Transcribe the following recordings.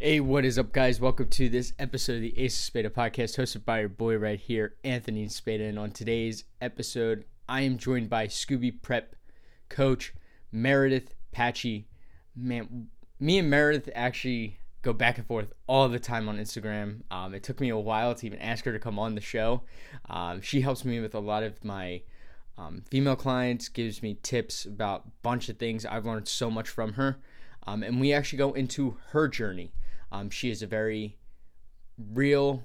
Hey, what is up, guys? Welcome to this episode of the Ace of Spada podcast, hosted by your boy right here, Anthony Spada. And on today's episode, I am joined by Scooby Prep coach Meredith Paci. Man, me and Meredith actually go back and forth all the time on Instagram. Um, it took me a while to even ask her to come on the show. Um, she helps me with a lot of my um, female clients, gives me tips about a bunch of things. I've learned so much from her. Um, and we actually go into her journey. Um, she is a very real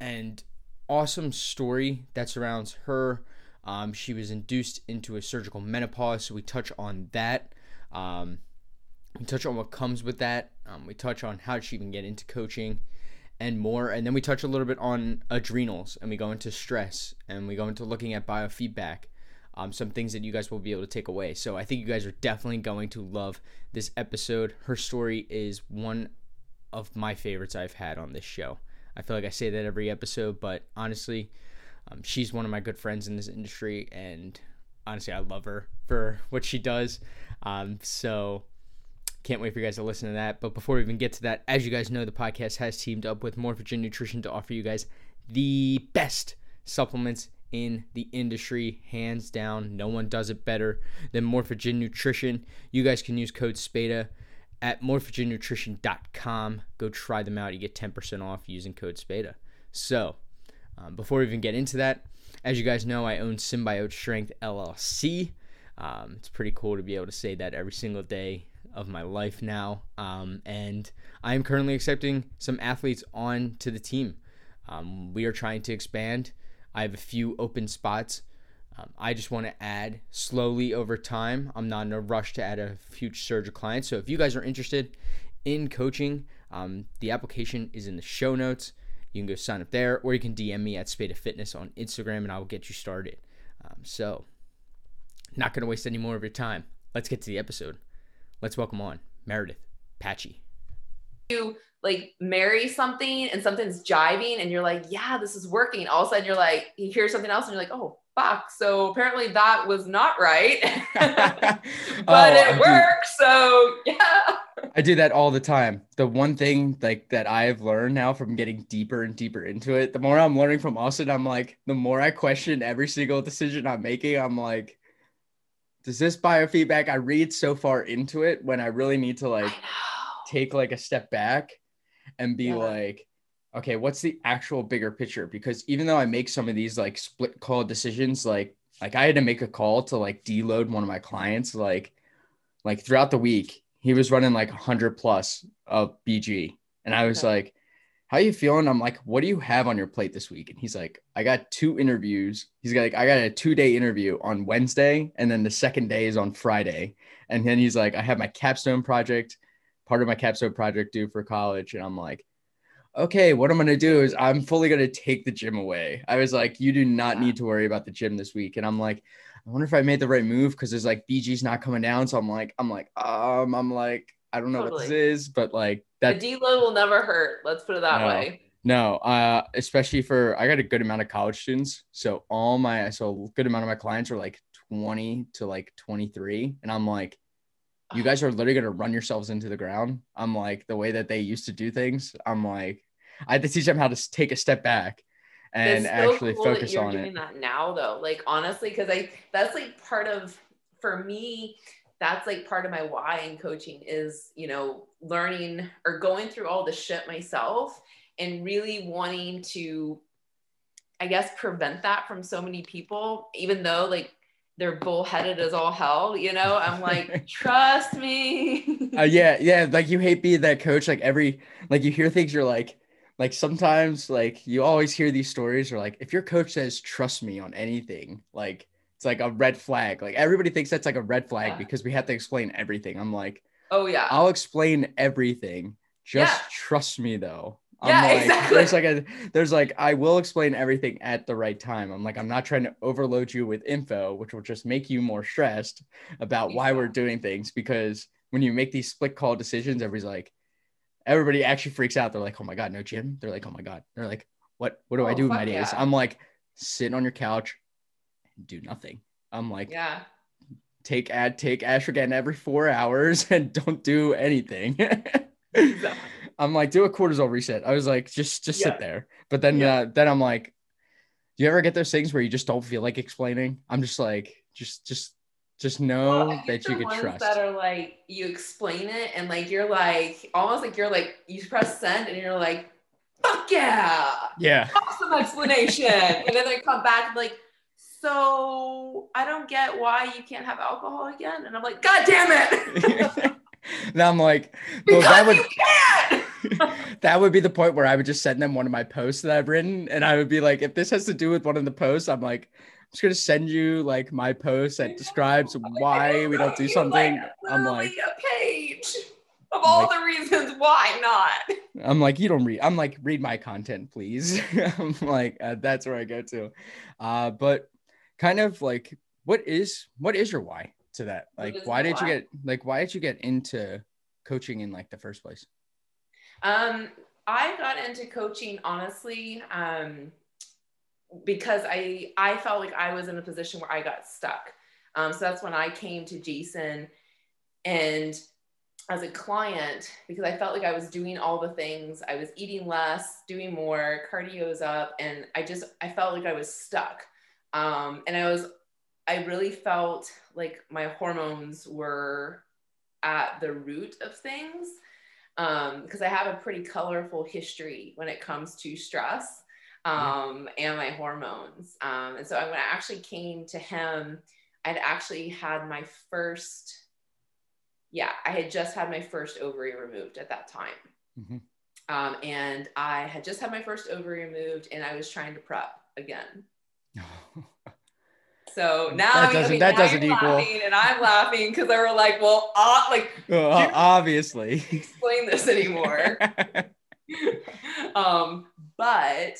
and awesome story that surrounds her. Um, she was induced into a surgical menopause, so we touch on that. Um, we touch on what comes with that. Um, we touch on how she even get into coaching and more. And then we touch a little bit on adrenals and we go into stress and we go into looking at biofeedback. Um, some things that you guys will be able to take away. So I think you guys are definitely going to love this episode. Her story is one of my favorites I've had on this show. I feel like I say that every episode, but honestly, um, she's one of my good friends in this industry, and honestly, I love her for what she does. Um, so can't wait for you guys to listen to that. But before we even get to that, as you guys know, the podcast has teamed up with Morphogen Nutrition to offer you guys the best supplements in the industry, hands down. No one does it better than Morphogen Nutrition. You guys can use code SPADA at morphogennutrition.com. Go try them out. You get 10% off using code SPADA. So, um, before we even get into that, as you guys know, I own Symbiote Strength LLC. Um, it's pretty cool to be able to say that every single day of my life now. Um, and I am currently accepting some athletes on to the team. Um, we are trying to expand. I have a few open spots um, I just want to add slowly over time. I'm not in a rush to add a huge surge of clients. So if you guys are interested in coaching, um, the application is in the show notes. You can go sign up there, or you can DM me at Spada Fitness on Instagram, and I will get you started. Um, so, not going to waste any more of your time. Let's get to the episode. Let's welcome on Meredith Paci. You like marry something and something's jiving, and you're like, yeah, this is working. All of a sudden, you're like, you hear something else, and you're like, oh, fuck. So apparently that was not right, but oh, it works. So yeah. I do that all the time. The one thing like that I've learned now from getting deeper and deeper into it, the more I'm learning from Austin, I'm like, the more I question every single decision I'm making, I'm like, does this biofeedback? I read so far into it when I really need to like take like a step back and be yeah. like, okay, what's the actual bigger picture? Because even though I make some of these like split call decisions, like like I had to make a call to like deload one of my clients, like like throughout the week, he was running like 100 plus of BG, and I was okay. like, "How are you feeling?" I'm like, "What do you have on your plate this week?" And he's like, "I got two interviews." He's like, "I got a two day interview on Wednesday, and then the second day is on Friday." And then he's like, "I have my capstone project." Part of my capstone project due for college, and I'm like, okay, what I'm going to do is I'm fully going to take the gym away. I was like, you do not need to worry about the gym this week. And I'm like, I wonder if I made the right move because there's like BG's not coming down. So I'm like, I'm like, um, I'm like, I don't know totally. what this is, but like that the deload will never hurt. Let's put it that no, way. No, uh, especially for I got a good amount of college students. So all my so a good amount of my clients are like 20 to like 23. And I'm like, you guys are literally gonna run yourselves into the ground. I'm like the way that they used to do things. I'm like, I had to teach them how to take a step back and so actually cool focus on doing it. That now, though, like honestly, because I that's like part of for me. That's like part of my why in coaching is you know learning or going through all the shit myself and really wanting to, I guess, prevent that from so many people. Even though like they're bullheaded as all hell, you know. I'm like, trust me. uh, yeah, yeah. Like you hate being that coach. Like every like you hear things, you're like, like sometimes like you always hear these stories or like if your coach says trust me on anything like it's like a red flag like everybody thinks that's like a red flag yeah. because we have to explain everything i'm like oh yeah i'll explain everything just yeah. trust me though I'm yeah, like, exactly. There's like a there's like I will explain everything at the right time. I'm like I'm not trying to overload you with info, which will just make you more stressed about why we're doing things. Because when you make these split call decisions, everybody's like, everybody actually freaks out. They're like, oh my God, no gym. They're like, oh my God. They're like, what, what do oh, I do with my days? Yeah. I'm like, sitting on your couch and do nothing. I'm like, yeah, take ad, take ashwagandha every four hours and don't do anything. I'm like, do a cortisol reset. I was like, just just Yeah. sit there. But then Yeah. uh, then I'm like, do you ever get those things where you just don't feel like explaining? I'm just like, just just just know Well, that you could trust. that are like you explain it and like you're like almost like you're like you press send and you're like fuck yeah! Yeah. awesome explanation. And then they come back like so I don't get why you can't have alcohol again? And I'm like god damn it! Now I'm like, well, that would that would be the point where I would just send them one of my posts that I've written, and I would be like, if this has to do with one of the posts, I'm like, just gonna send you like my post that describes why we don't do something. I'm like, a page of all like- the reasons why not I'm like, you don't read. I'm like, read my content, please. I'm like, uh, that's where I go to. Uh, but kind of like, what is what is your why to that? Like, why did you get like why did you get into coaching in like the first place? Um, I got into coaching honestly um, because I I felt like I was in a position where I got stuck. Um, so that's when I came to Jason and as a client because I felt like I was doing all the things. I was eating less, doing more, cardio's up, and I just I felt like I was stuck. Um, and I was I really felt like my hormones were at the root of things because I have a pretty colorful history when it comes to stress um, and my hormones. Um, and so when I actually came to him, I'd actually had my first, yeah, I had just had my first ovary removed at that time. Mhm. Um, and I had just had my first ovary removed and I was trying to prep again. So now, That I mean, doesn't- that doesn't you're equal- laughing And I'm laughing because they were like, well, uh, like, Well, obviously. explain this anymore. um, but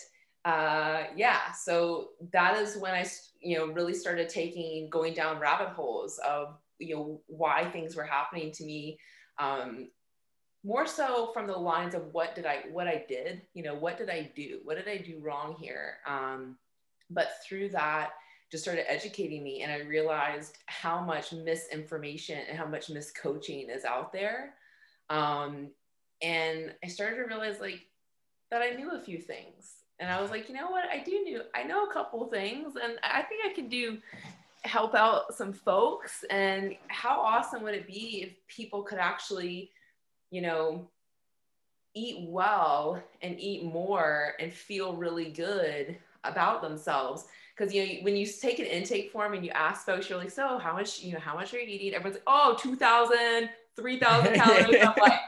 uh, yeah, so that is when I, you know, really started taking going down rabbit holes of you know why things were happening to me. Um, more so from the lines of what did I what I did, you know, what did I do? What did I do wrong here? Um, but through that, just started educating me, and I realized how much misinformation and how much miscoaching is out there. Um, and I started to realize like that I knew a few things. And I was like, you know what? I do know, I know a couple things and I think I can do help out some folks. And how awesome would it be if people could actually, you know, eat well and eat more and feel really good about themselves because you know when you take an intake form and you ask folks you're like so how much you know how much are you eating everyone's like oh 2000 3000 calories i'm like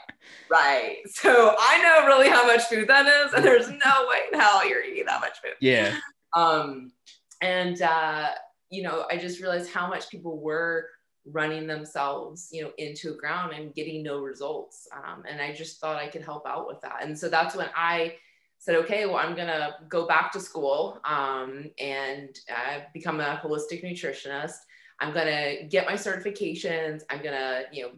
right. So i know really how much food that is and there's no way in hell you're eating that much food. Yeah. um and uh you know i just realized how much people were running themselves you know into a ground and getting no results. Um, and i just thought i could help out with that. And so that's when i said okay well i'm gonna go back to school um, and uh, become a holistic nutritionist. I'm gonna get my certifications. I'm gonna you know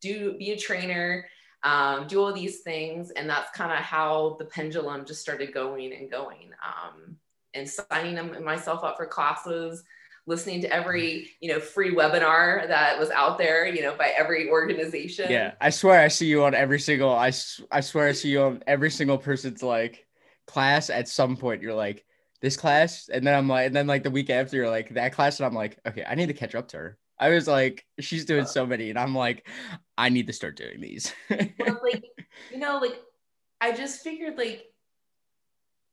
do be a trainer um, do all these things and that's kind of how the pendulum just started going and going um, and signing myself up for classes listening to every you know free webinar that was out there you know by every organization Yeah. I swear I see you on every single i, I swear I see you on every single person's like class at some point you're like this class and then I'm like and then like the week after you're like that class and I'm like okay I need to catch up to her. I was like she's doing uh, so many and I'm like I need to start doing these. Well, like you know like i just figured like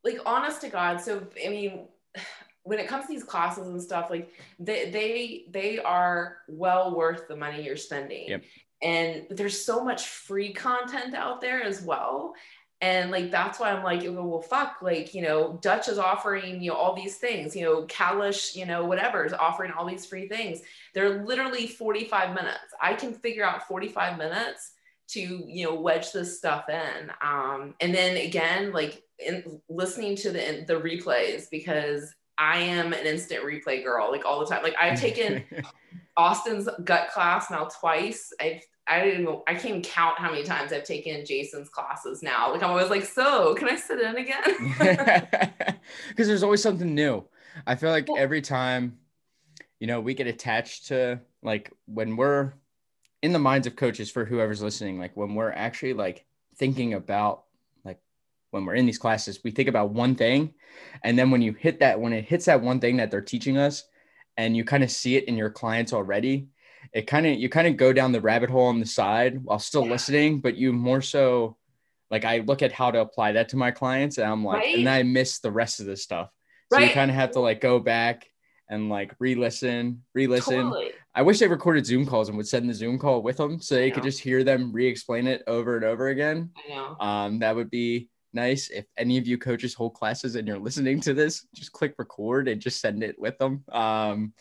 like honest to god so i mean when it comes to these classes and stuff like they they they are well worth the money you're spending Yep. and there's so much free content out there as well and like that's why i'm like well fuck like you know dutch is offering you know all these things you know kalish you know whatever is offering all these free things. They're literally 45 minutes. I can figure out 45 minutes to you know wedge this stuff in. Um and then again like in listening to the the replays because i am an instant replay girl like all the time. Like i've taken austin's gut class now twice. I've I didn't even, I can't count how many times I've taken Jason's classes now. Like I'm always like, so can I sit in again? because there's always something new. I feel like Well- every time, you know, we get attached to like when we're in the minds of coaches for whoever's listening, like when we're actually like thinking about like when we're in these classes, we think about one thing. And then when you hit that, when it hits that one thing that they're teaching us and you kind of see it in your clients already, it kind of, you kind of go down the rabbit hole on the side while still yeah. listening, but you more so like I look at how to apply that to my clients and I'm like, right. and I miss the rest of the stuff. So right. you kind of have to like go back and like re-listen, re-listen. Totally. I wish they recorded Zoom calls and would send the Zoom call with them so they could just hear them re-explain it over and over again. I know. Um, that would be nice. If any of you coaches hold classes and you're listening to this, just click record and just send it with them. Um,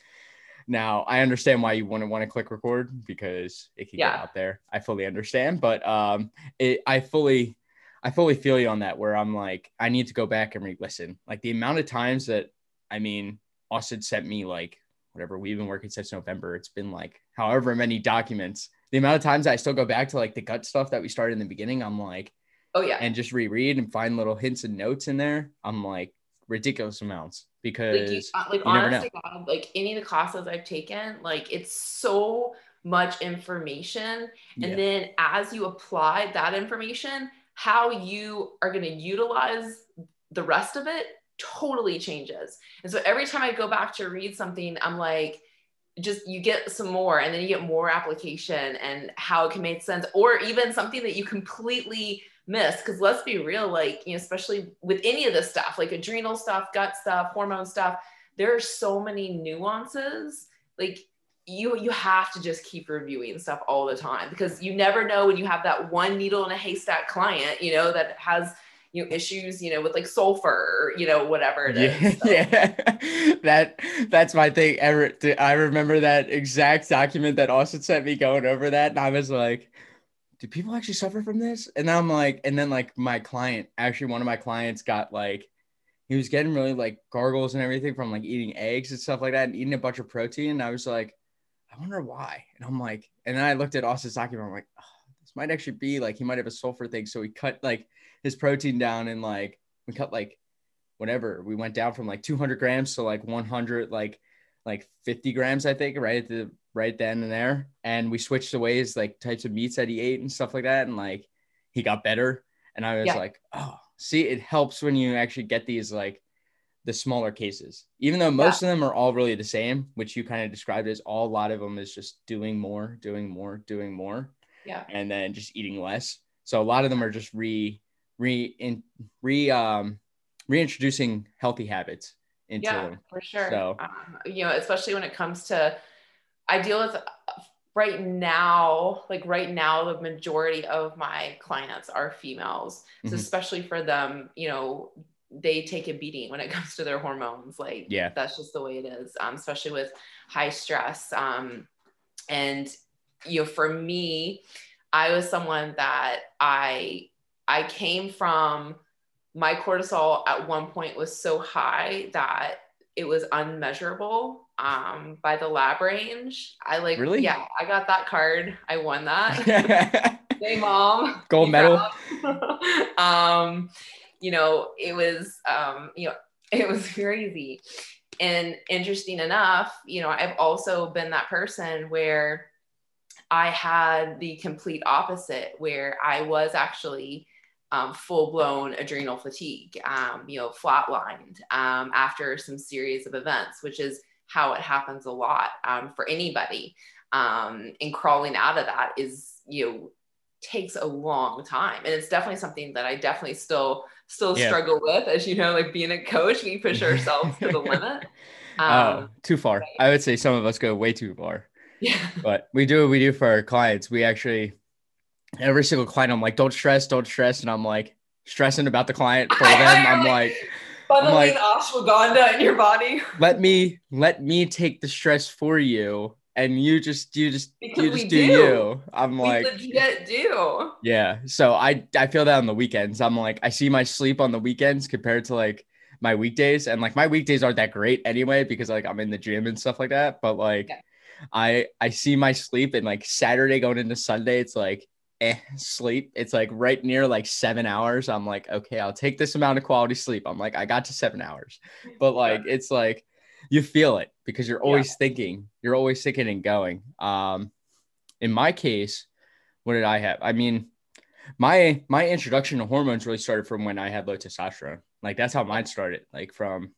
now I understand why you wouldn't want to click record because it can yeah. get out there. I fully understand, but um, it, I fully, I fully feel you on that. Where I'm like, I need to go back and re-listen. Like the amount of times that, I mean, Austin sent me like whatever we've been working since November. It's been like however many documents. The amount of times I still go back to like the gut stuff that we started in the beginning, I'm like, oh yeah, and just reread and find little hints and notes in there. I'm like ridiculous amounts because like, you, uh, like honestly, God, like any of the classes I've taken, like it's so much information, and yeah. then as you apply that information, how you are going to utilize the rest of it totally changes. And so every time I go back to read something, I'm like, just you get some more and then you get more application and how it can make sense or even something that you completely miss because let's be real like you know especially with any of this stuff like adrenal stuff gut stuff hormone stuff there are so many nuances like you you have to just keep reviewing stuff all the time because you never know when you have that one needle in a haystack client you know that has you know issues you know with like sulfur or you know whatever it yeah. So. yeah that that's my thing ever i remember that exact document that austin sent me going over that and i was like do people actually suffer from this? And i'm like and then like my client actually one of my clients got like he was getting really like gargles and everything from like eating eggs and stuff like that and eating a bunch of protein. And i was like i wonder why. And i'm like and then i looked at austin's document. I'm like oh, this might actually be like he might have a sulfur thing. So we cut like his protein down and like we cut like whatever. We went down from like 200 grams to like 100 like like 50 grams i think right at the right then and there and we switched the ways like types of meats that he ate and stuff like that and like he got better and i was yeah. like oh see it helps when you actually get these like the smaller cases even though most yeah. of them are all really the same which you kind of described as all a lot of them is just doing more doing more doing more yeah and then just eating less so a lot of them are just re re in re um reintroducing healthy habits into yeah, them. for sure. So um, you know, especially when it comes to I deal with right now, like right now, the majority of my clients are females. So mm-hmm. especially for them, you know, they take a beating when it comes to their hormones. Like, yeah, that's just the way it is. Um, especially with high stress. Um, and you know, for me, I was someone that I I came from my cortisol at one point was so high that it was unmeasurable um, by the lab range. I like, really? Yeah, I got that card. I won that. hey, mom. Gold medal. um, you know, it was, um, you know, it was crazy. And interesting enough, you know, I've also been that person where I had the complete opposite, where I was actually um, full blown adrenal fatigue, um, you know, flatlined um, after some series of events, which is how it happens a lot um, for anybody. Um, and crawling out of that is, you know, takes a long time. And it's definitely something that I definitely still still yeah. struggle with. As you know, like being a coach, we push ourselves to the limit. oh, um, too far. Right. I would say some of us go way too far. Yeah. But we do what we do for our clients. We actually every single client, I'm like, don't stress, don't stress. And I'm like stressing about the client for them. I'm like, funneling like, ashwagandha in your body. let me let me take the stress for you. And you just you just because you just do. do. you. I'm we like legit do. Yeah. So I I feel that on the weekends. I'm like I see my sleep on the weekends compared to like my weekdays. And like my weekdays aren't that great anyway because like I'm in the gym and stuff like that. But like yeah. I I see my sleep and like Saturday going into Sunday, it's like eh, sleep. It's like right near like seven hours. I'm like, okay, I'll take this amount of quality sleep. I'm like, I got to seven hours. But like, yeah. it's like you feel it because you're always yeah. thinking, you're always thinking and going. Um, in my case, what did I have? I mean, my my introduction to hormones really started from when I had low testosterone. Like that's how mine started. Like from,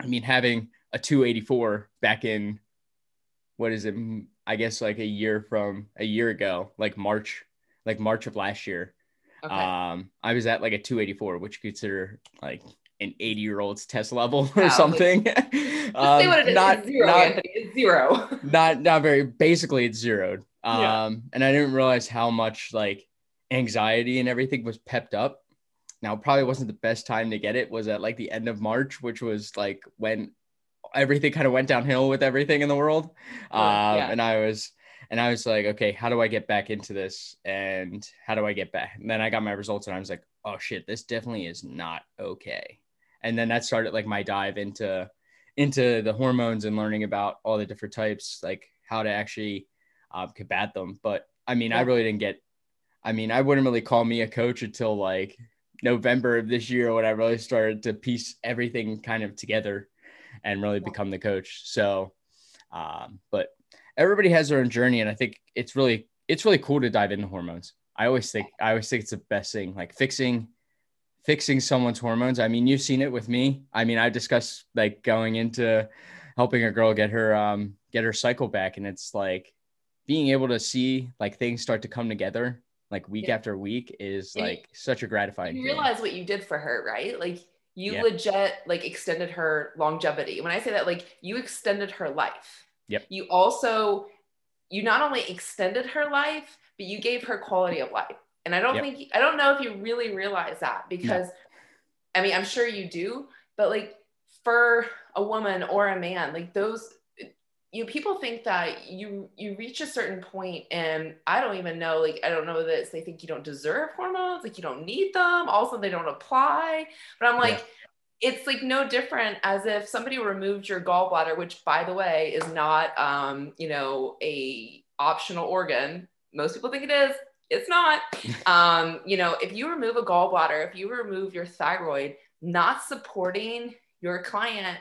I mean, having a 284 back in, what is it? I guess like a year from a year ago, like March, like March of last year. Okay. Um, I was at like a 284, which you consider like an 80 year old's test level or something. um, say what it is. Not, it's zero, not, It's zero. not not very. Basically, it's zeroed. Um, yeah. and I didn't realize how much like anxiety and everything was pepped up. Now, probably wasn't the best time to get it. Was at like the end of March, which was like when everything kind of went downhill with everything in the world. Um, yeah. And I was and I was like, okay, how do I get back into this? And how do I get back? And then I got my results and I was like, oh shit, this definitely is not okay. And then that started like my dive into into the hormones and learning about all the different types, like how to actually uh, combat them. But I mean, yeah. I really didn't get. I mean, I wouldn't really call me a coach until like November of this year when I really started to piece everything kind of together and really yeah. become the coach. So, um, but everybody has their own journey, and I think it's really it's really cool to dive into hormones. I always think I always think it's the best thing, like fixing fixing someone's hormones. I mean, you've seen it with me. I mean, I discussed like going into helping a girl get her um get her cycle back, and it's like being able to see like things start to come together like week yeah. after week is and like such a gratifying you realize what you did for her right like you yeah. legit like extended her longevity when i say that like you extended her life yep you also you not only extended her life but you gave her quality of life and i don't yep. think i don't know if you really realize that because no. i mean i'm sure you do but like for a woman or a man like those you people think that you you reach a certain point and i don't even know like i don't know this they think you don't deserve hormones like you don't need them also they don't apply but i'm like yeah. It's like no different as if somebody removed your gallbladder which by the way is not um you know a optional organ. Most people think it is. It's not. Um you know if you remove a gallbladder if you remove your thyroid not supporting your client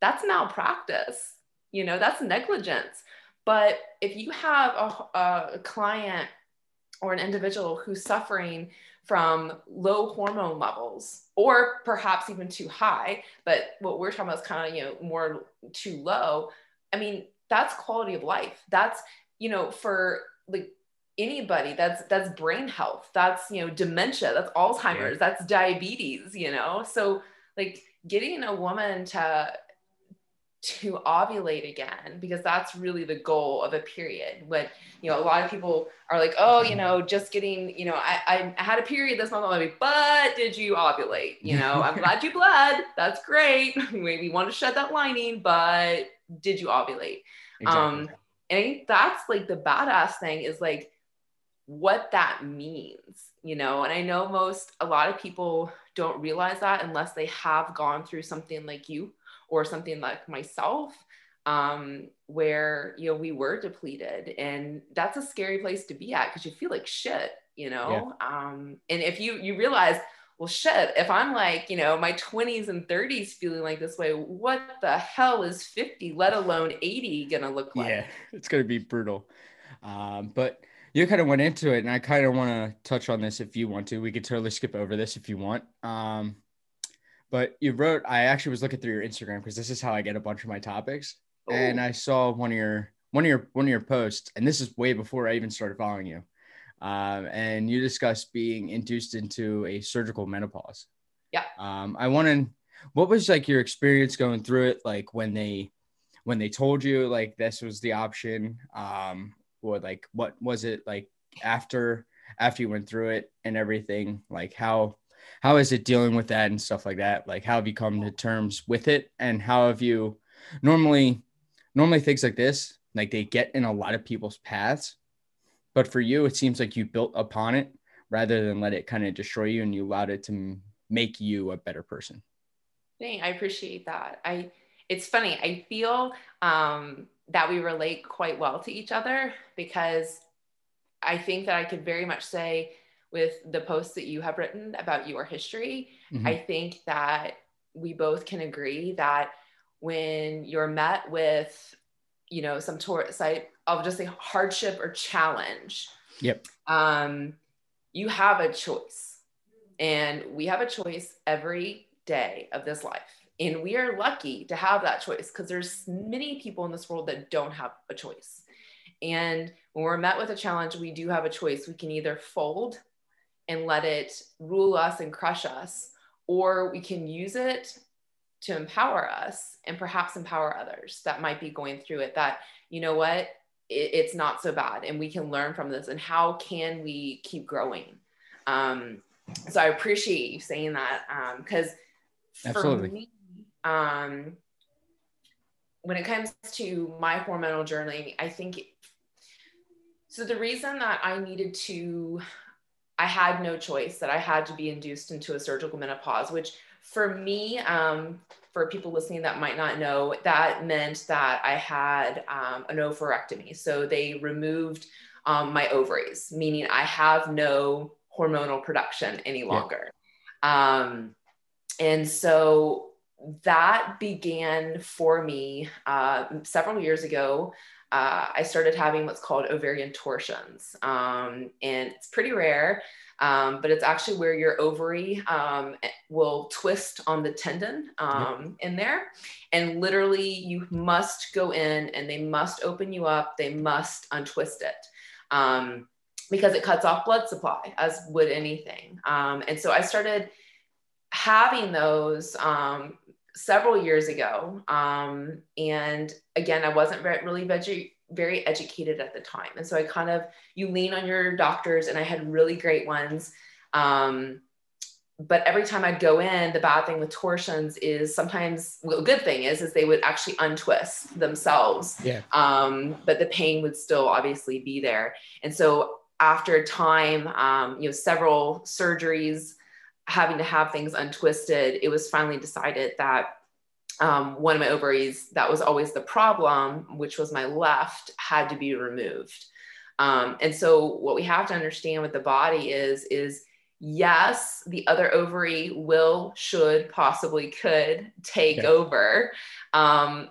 that's malpractice. You know that's negligence. But if you have a, a client or an individual who's suffering from low hormone levels or perhaps even too high but what we're talking about is kind of you know more too low. I mean that's quality of life. That's you know for like anybody that's that's brain health. That's you know dementia. That's alzheimer's. That's diabetes you know? So like getting a woman to to ovulate again because that's really the goal of a period. When you know a lot of people are like oh you know just getting you know i i had a period this month maybe but did you ovulate? You know i'm glad you bled. That's great. We want to shed that lining but did you ovulate? Exactly. um and i think that's like the badass thing is like what that means you know? And i know most a lot of people don't realize that unless they have gone through something like you or something like myself um, where you know we were depleted. And that's a scary place to be at because you feel like shit you know? Yeah. um, and if you you realize well shit if i'm like you know my 20s and 30s feeling like this way what the hell is 50 let alone 80 gonna look like? Yeah it's gonna be brutal. Um, but you kind of went into it and i kind of want to touch on this if you want to. We could totally skip over this if you want. Um, but you wrote, I actually was looking through your Instagram because this is how I get a bunch of my topics. Oh. And I saw one of your one of your one of your posts, and this is way before I even started following you. Um, and you discussed being induced into a surgical menopause. Yeah. Um, I wanted, what was like your experience going through it? Like when they, when they told you like this was the option, um, or like what was it like after after you went through it and everything? Like how how is it dealing with that and stuff like that? Like how have you come to terms with it and how have you normally normally things like this like they get in a lot of people's paths but for you it seems like you built upon it rather than let it kind of destroy you and you allowed it to make you a better person Dang, I appreciate that. I it's funny. I feel um, that we relate quite well to each other because I think that I could very much say with the posts that you have written about your history, mm-hmm. I think that we both can agree that when you're met with, you know, some tour site, I'll just say hardship or challenge. Yep. Um, you have a choice. And we have a choice every day of this life. And we are lucky to have that choice because there's many people in this world that don't have a choice. And when we're met with a challenge, we do have a choice. We can either fold and let it rule us and crush us, or we can use it to empower us and perhaps empower others that might be going through it that, you know what, it, it's not so bad and we can learn from this. And how can we keep growing? Um, so I appreciate you saying that because um, for me, um, when it comes to my hormonal journey, I think so. The reason that I needed to, I had no choice that I had to be induced into a surgical menopause, which for me, um, for people listening that might not know, that meant that I had um, an ovarectomy. So they removed um, my ovaries, meaning I have no hormonal production any longer. Yeah. Um, and so that began for me uh, several years ago. Uh, I started having what's called ovarian torsions, um, and it's pretty rare. Um, but it's actually where your ovary um, will twist on the tendon um, yep. in there. And literally, you must go in and they must open you up, they must untwist it um, because it cuts off blood supply, as would anything. Um, and so I started having those um, several years ago. and again, I wasn't really veg- very educated at the time. And so I kind of, you lean on your doctors, and I had really great ones. Um, but every time I'd go in, the bad thing with torsions is sometimes, well, good thing is, is they would actually untwist themselves. Yeah. Um, but the pain would still obviously be there. And so after a time, um, you know, several surgeries, having to have things untwisted, it was finally decided that um, one of my ovaries that was always the problem, which was my left, had to be removed. Um, and so what we have to understand with the body is is yes, the other ovary will, should, possibly could take yeah. over. Um,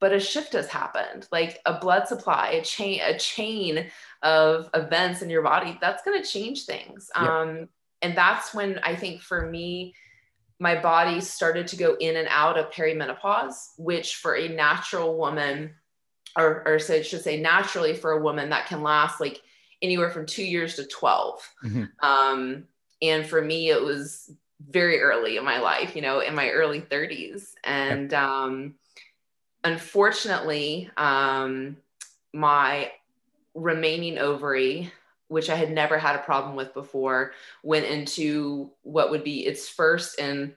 but a shift has happened, like a blood supply, a chain, a chain of events in your body. That's going to change things. Yeah. Um, and that's when I think for me, my body started to go in and out of perimenopause, which for a natural woman, or, or so I should say naturally for a woman, that can last like anywhere from two years to 12. Mm-hmm. Um, and for me, it was very early in my life, you know, in my early 30s. And um, unfortunately, um, my remaining ovary which I had never had a problem with before, went into what would be its first and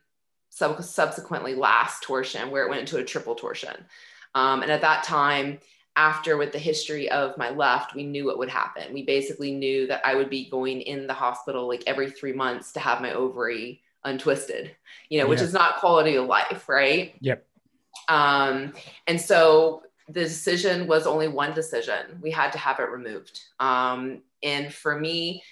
sub- subsequently last torsion, where it went into a triple torsion. Um, and at that time, after with the history of my left, we knew what would happen. We basically knew that I would be going in the hospital like every three months to have my ovary untwisted, you know, yeah. which is not quality of life, right? Yep. Um, and so the decision was only one decision. We had to have it removed. Um, and for me,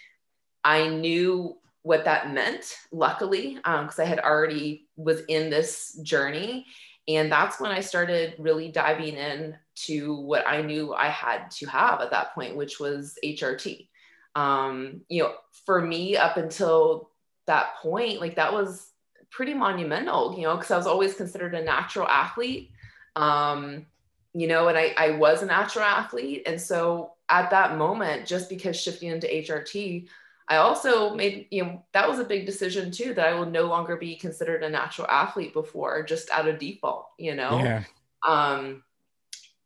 I knew what that meant, luckily, because um, I had already was in this journey. And that's when I started really diving in to what I knew I had to have at that point, which was HRT. Um, you know, for me, up until that point, like that was pretty monumental, you know, because I was always considered a natural athlete. Um, you know, and I, I was a natural athlete. And so at that moment, just because shifting into HRT, I also made, you know, that was a big decision too, that I will no longer be considered a natural athlete before just out of default, you know? Yeah. Um,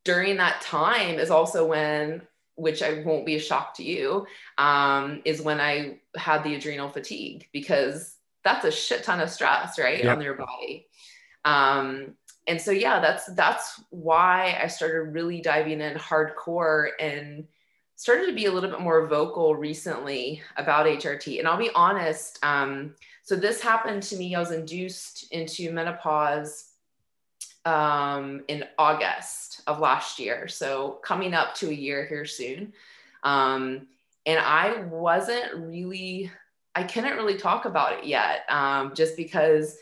during that time is also when, which I won't be a shock to you, um, is when I had the adrenal fatigue because that's a shit ton of stress, right? Yep. On your body. Um, and so yeah, that's that's why I started really diving in hardcore and started to be a little bit more vocal recently about HRT. And I'll be honest, um, so this happened to me. I was induced into menopause um, in August of last year. So coming up to a year here soon. Um, and I wasn't really, I couldn't really talk about it yet, um, just because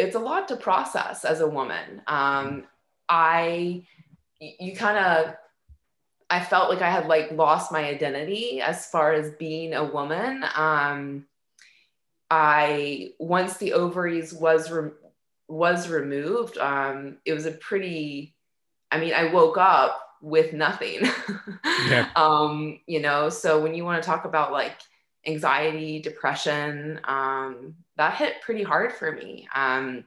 it's a lot to process as a woman. Um, I, you kind of, I felt like I had like lost my identity as far as being a woman. Um, I once the ovaries was re- was removed, um, it was a pretty. I mean, I woke up with nothing. yeah. Um, you know, so when you want to talk about like anxiety, depression, um, that hit pretty hard for me. Um,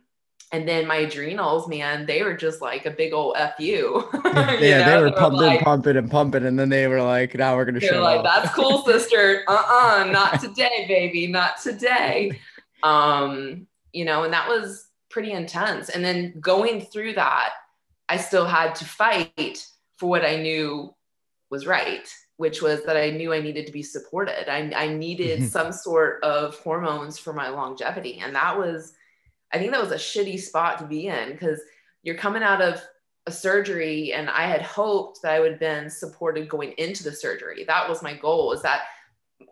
and then my adrenals, man, they were just like a big old fu. you. yeah, they were they pumping, like, pumping, and pumping. And then they were like, now we're to show like, off. that's cool, sister. uh-uh, not today, baby. Not today. Um, you know, and that was pretty intense. And then going through that, I still had to fight for what I knew was right, which was that I knew I needed to be supported. I, I needed some sort of hormones for my longevity. And that was, I think that was a shitty spot to be in because you're coming out of a surgery and I had hoped that I would have been supported going into the surgery. That was my goal is that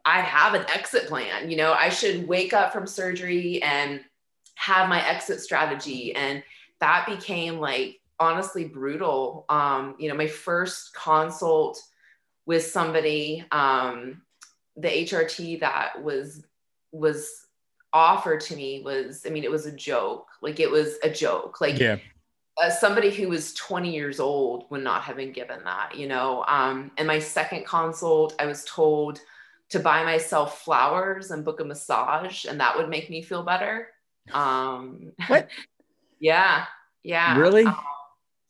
I have an exit plan. You know, I should wake up from surgery and have my exit strategy. And that became like honestly brutal. Um, you know, my first consult with somebody, um, the HRT that was was offered to me was, I mean, it was a joke. Like it was a joke. Like yeah. Uh, somebody who was 20 years old would not have been given that, you know. Um, and my second consult, I was told to buy myself flowers and book a massage, and that would make me feel better. Um, what? yeah, yeah. Really? Um,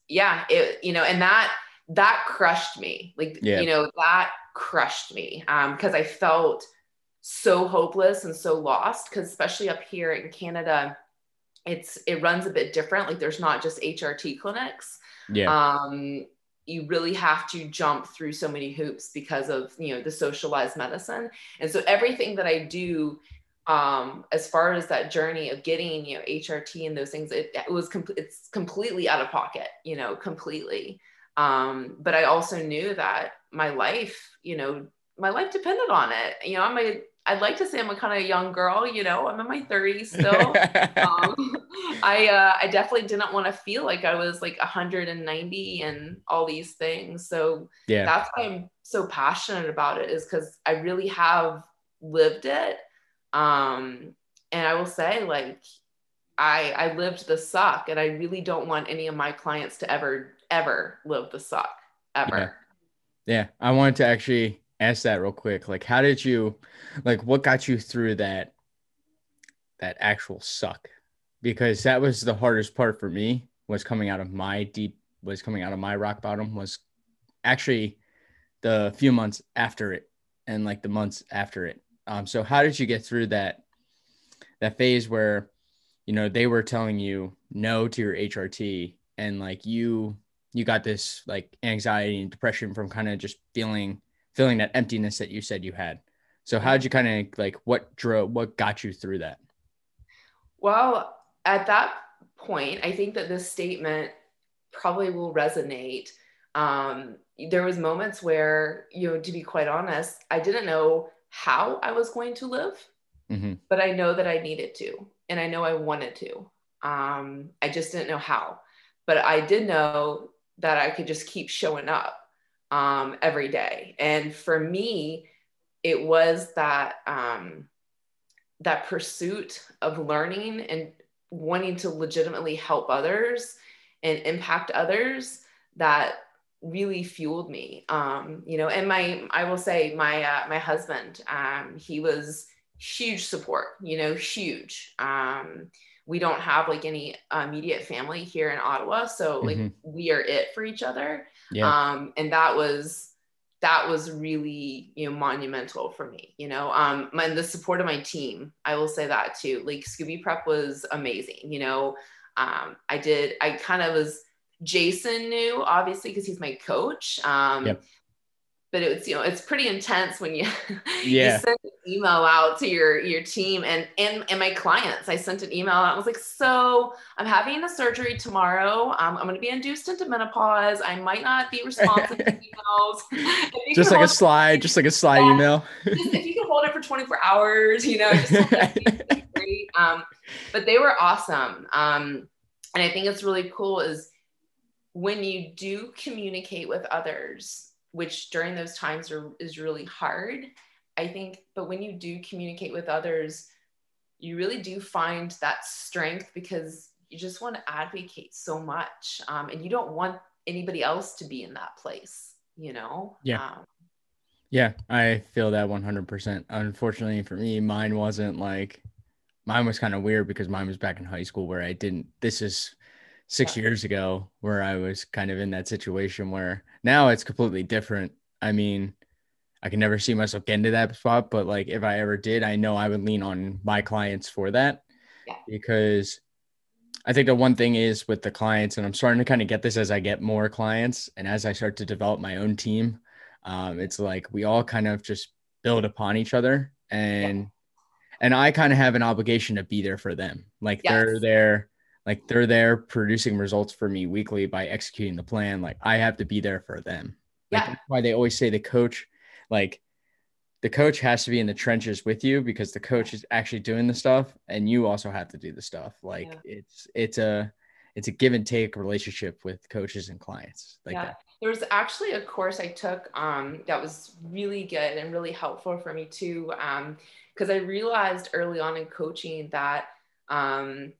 yeah. It, you know, and that that crushed me. Like, yeah. you know, that crushed me um, because I felt so hopeless and so lost because especially up here in Canada it's it runs a bit different. Like there's not just HRT clinics. Yeah. Um you really have to jump through so many hoops because of you know the socialized medicine. And so everything that I do um as far as that journey of getting you know HRT and those things it, it was com- it's completely out of pocket you know completely um but I also knew that my life you know my life depended on it you know I'm a I'd like to say I'm a kind of young girl, you know, I'm in my 30s still. um, I uh, I definitely didn't want to feel like I was like 190 and all these things. So yeah, that's why I'm so passionate about it is because I really have lived it. Um, and I will say, like, I I lived the suck, and I really don't want any of my clients to ever ever live the suck ever. Yeah, yeah. I wanted to actually ask that real quick. Like, how did you, like, what got you through that, that actual suck? Because that was the hardest part for me was coming out of my deep, was coming out of my rock bottom was actually the few months after it and like the months after it. Um, so how did you get through that, that phase where, you know, they were telling you no to your HRT and like you, you got this like anxiety and depression from kind of just feeling feeling that emptiness that you said you had. So how did you kind of like what drove what got you through that? Well, at that point, I think that this statement probably will resonate. Um, there was moments where, you know, to be quite honest, I didn't know how I was going to live, mm-hmm. but I know that I needed to, and I know I wanted to. Um, I just didn't know how, but I did know that I could just keep showing up um, every day. And for me, it was that um, that pursuit of learning and wanting to legitimately help others and impact others that really fueled me. Um, you know, and my I will say my uh, my husband, um, he was huge support. You know, huge. Um, we don't have like any immediate family here in Ottawa, so like mm-hmm. we are it for each other. Yeah. Um, and that was that was really you know monumental for me you know um and the support of my team i will say that too like scooby prep was amazing you know um i did i kind of was jason knew obviously because he's my coach um yep but it's you know it's pretty intense when you, yeah. you send an email out to your your team and and and my clients. I sent an email out i was like so i'm having a surgery tomorrow. Um, i'm going to be induced into menopause. I might not be responsive to emails. Just like a slide just like a slide yeah, email. Just, if you can hold it for 24 hours you know just great. Um, but they were awesome. Um, and i think it's really cool is when you do communicate with others which during those times are, is really hard. I think, but when you do communicate with others, you really do find that strength because you just want to advocate so much um, and you don't want anybody else to be in that place you know yeah um, yeah i feel that 100% unfortunately for me mine wasn't like mine was kind of weird because mine was back in high school where i didn't this is six yeah. years ago where i was kind of in that situation where now it's completely different i mean i can never see myself getting to that spot but like if i ever did i know i would lean on my clients for that yeah. because I think the one thing is with the clients, and I'm starting to kind of get this as I get more clients and as I start to develop my own team. Um, it's like we all kind of just build upon each other, and yeah. and I kind of have an obligation to be there for them. Like yes. they're there, like they're there producing results for me weekly by executing the plan. Like I have to be there for them. Like, yeah. That's why they always say the coach, like the coach has to be in the trenches with you because the coach is actually doing the stuff and you also have to do the stuff like yeah. it's it's a it's a give and take relationship with coaches and clients like yeah. that there was actually a course i took um, that was really good and really helpful for me too because um, i realized early on in coaching that um,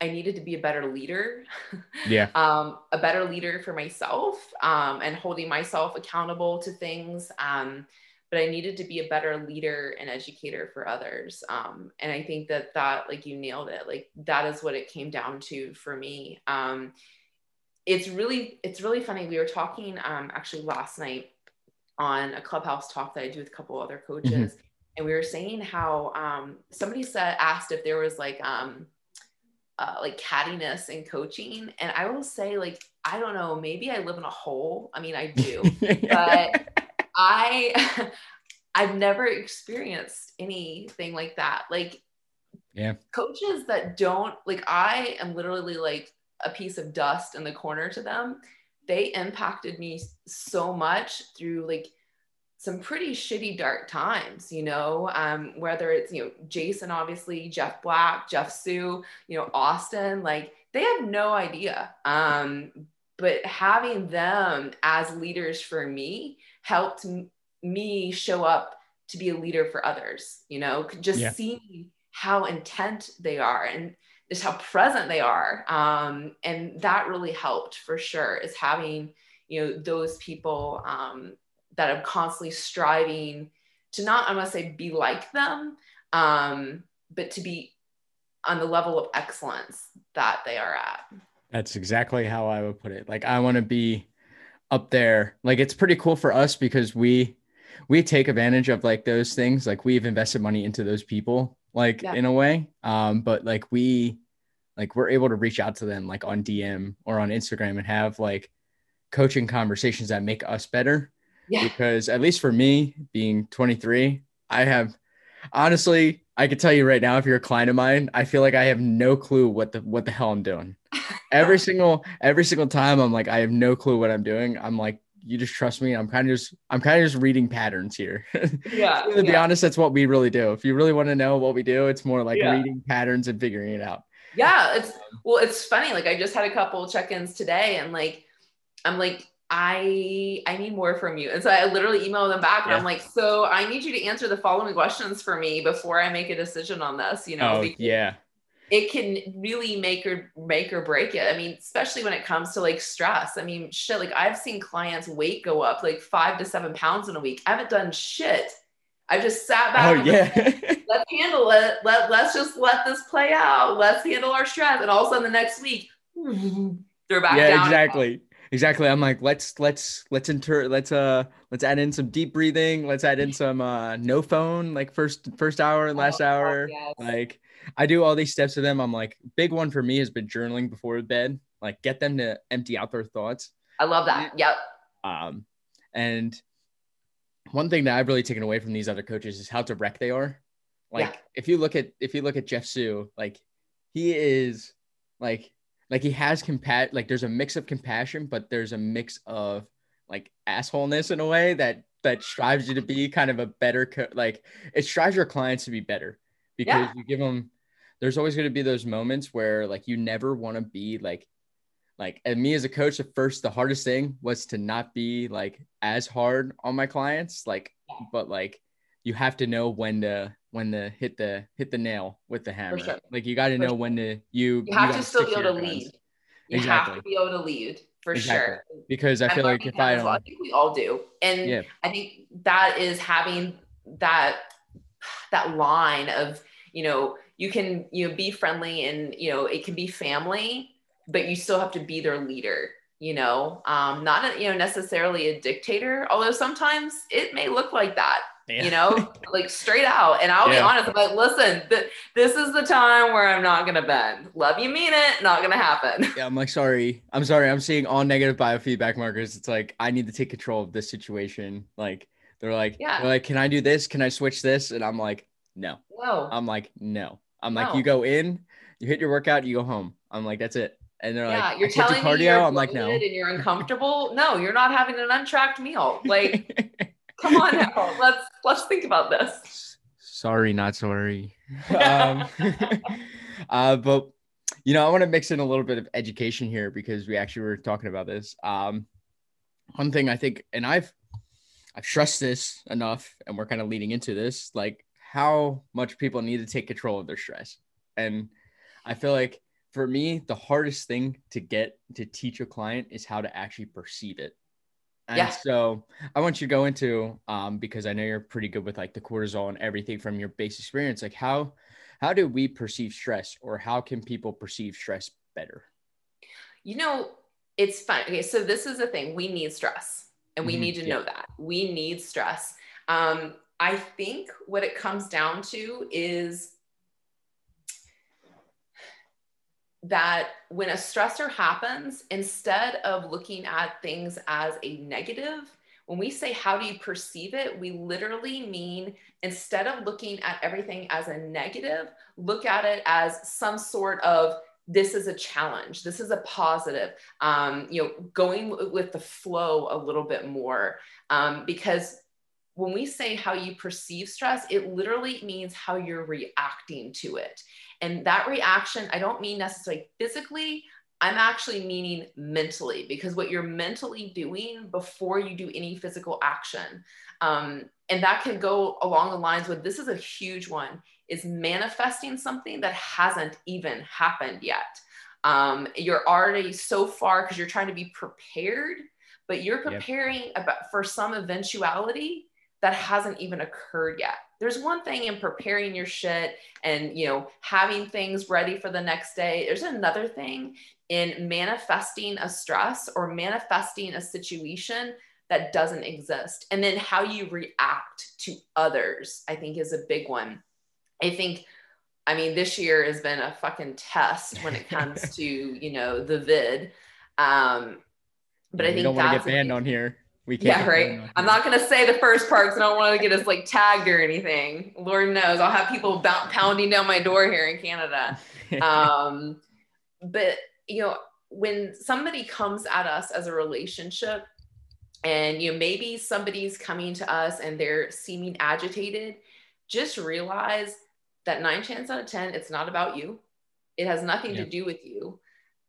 I needed to be a better leader. Yeah. um, a better leader for myself um, and holding myself accountable to things. Um, but I needed to be a better leader and educator for others. Um, and I think that that, like you nailed it, like that is what it came down to for me. Um, it's really, it's really funny. We were talking um, actually last night on a clubhouse talk that I do with a couple other coaches. Mm-hmm. And we were saying how um, somebody said, asked if there was like, um, uh, like cattiness in coaching. And I will say, like, I don't know, maybe I live in a hole. I mean, I do, but I I've never experienced anything like that. Like yeah. Coaches that don't like I am literally like a piece of dust in the corner to them. They impacted me so much through like some pretty shitty dark times, you know, um, whether it's, you know, Jason, obviously, Jeff Black, Jeff Sue, you know, Austin, like they have no idea. Um, but having them as leaders for me helped me show up to be a leader for others you know just yeah. seeing how intent they are and just how present they are um, and that really helped for sure is having you know those people um, that I'm constantly striving to not i must say be like them um, but to be on the level of excellence that they are at. That's exactly how i would put it. Like i want to be up there. Like it's pretty cool for us because we we take advantage of like those things. Like we've invested money into those people like yeah. in a way. Um but like we like we're able to reach out to them like on dm or on instagram and have like coaching conversations that make us better yeah. because at least for me being 23 i have honestly i could tell you right now if you're a client of mine i feel like i have no clue what the what the hell i'm doing every single every single time i'm like i have no clue what i'm doing i'm like you just trust me. I'm kind of just I'm kind of just reading patterns here. Yeah. to be honest, that's what we really do. If you really want to know what we do, it's more like yeah. reading patterns and figuring it out. Yeah, it's well, it's funny. Like I just had a couple check-ins today, and like I'm like I I need more from you. And so I literally email them back and yeah. I'm like, so I need you to answer the following questions for me before I make a decision on this, you know. Oh, yeah it can really make or make or break it. I mean, especially when it comes to like stress. I mean, shit, like I've seen clients weight go up like five to seven pounds in a week. I haven't done shit. I've just sat back. Oh, yeah. let's handle it. Let, let's just let this play out. Let's handle our stress. And all of a sudden the next week, they're back yeah, exactly. Exactly. I'm like, let's let's let's inter let's uh let's add in some deep breathing. Let's add in some uh no phone, like first first hour and last oh, hour. Yes. Like I do all these steps with them. I'm like, big one for me has been journaling before bed. Like, get them to empty out their thoughts. I love that. Yep. Um, and one thing that I've really taken away from these other coaches is how direct they are. Like, yeah. if you look at if you look at Jeff Sue, like he is like like he has compat like there's a mix of compassion, but there's a mix of like assholeness in a way that that strives you to be kind of a better co- like it strives your clients to be better because yeah. you give them there's always going to be those moments where like you never want to be like like and me as a coach the first the hardest thing was to not be like as hard on my clients like but like you have to know when to when to hit the hit the nail with the hammer sure. like you got to know sure. when to you You have gotta still be able to guns. lead. You Exactly. have to be able to lead for Exactly. sure. because i feel like if i well. I think we all do. And Yeah. I think that is having that that line of, you know, you can you know be friendly and you know it can be family, but you still have to be their leader. You know, um, not a, you know necessarily a dictator, although sometimes it may look like that. Yeah. You know, like straight out. And I'll be honest, I'm like, listen, th- this is the time where I'm not gonna bend. Love you, mean it, not gonna happen. Yeah, I'm like, sorry. I'm sorry. I'm seeing all negative biofeedback markers. It's like I need to take control of this situation. Like they're like, Yeah. they're like, can I do this? Can I switch this? And I'm like, no. No. I'm like, no. I'm like, you go in, you hit your workout, you go home. I'm like, that's it. And they're yeah, like, you're I can't do telling me you're cardio. I'm like, no. and you're uncomfortable. no, you're not having an untracked meal. Like, come on now. Let's let's think about this. sorry, not sorry. um, uh, but you know, I want to mix in a little bit of education here because we actually were talking about this. Um, one thing I think, and I've I've stressed this enough, and we're kind of leading into this, like how much people need to take control of their stress. And I feel like for me, the hardest thing to get to teach a client is how to actually perceive it. And Yeah. so I want you to go into um, because I know you're pretty good with like the cortisol and everything from your base experience. Like how how do we perceive stress, or how can people perceive stress better? You know, it's fun. Okay, so this is the thing. We need stress, and we Mhm, need to yeah. know that we need stress. Um, I think what it comes down to is that when a stressor happens, instead of looking at things as a negative, when we say how do you perceive it, we literally mean instead of looking at everything as a negative, look at it as some sort of this is a challenge, this is a positive, um, you know, going with the flow a little bit more. Um, because when we say how you perceive stress, it literally means how you're reacting to it. And that reaction, I don't mean necessarily physically, I'm actually meaning mentally, because what you're mentally doing before you do any physical action. Um, and that can go along the lines with this is a huge one is manifesting something that hasn't even happened yet. Um, you're already so far because you're trying to be prepared, but you're Yep. preparing about for some eventuality that hasn't even occurred yet. There's one thing in preparing your shit and you know having things ready for the next day. There's another thing in manifesting a stress or manifesting a situation that doesn't exist. And then how you react to others, I think is a big one. I think I mean this year has been a fucking test when it comes to, you know, the vid. Um but I we think don't want to get banned on here. We can't. yeah, right. I'm not going to say the first part because I don't want to get us like tagged or anything. Lord knows I'll have people bou- pounding down my door here in Canada. Um, but you know, when somebody comes at us as a relationship, and you know maybe somebody's coming to us and they're seeming agitated, just realize that nine chances out of ten, it's not about you. It has nothing Yeah. to do with you.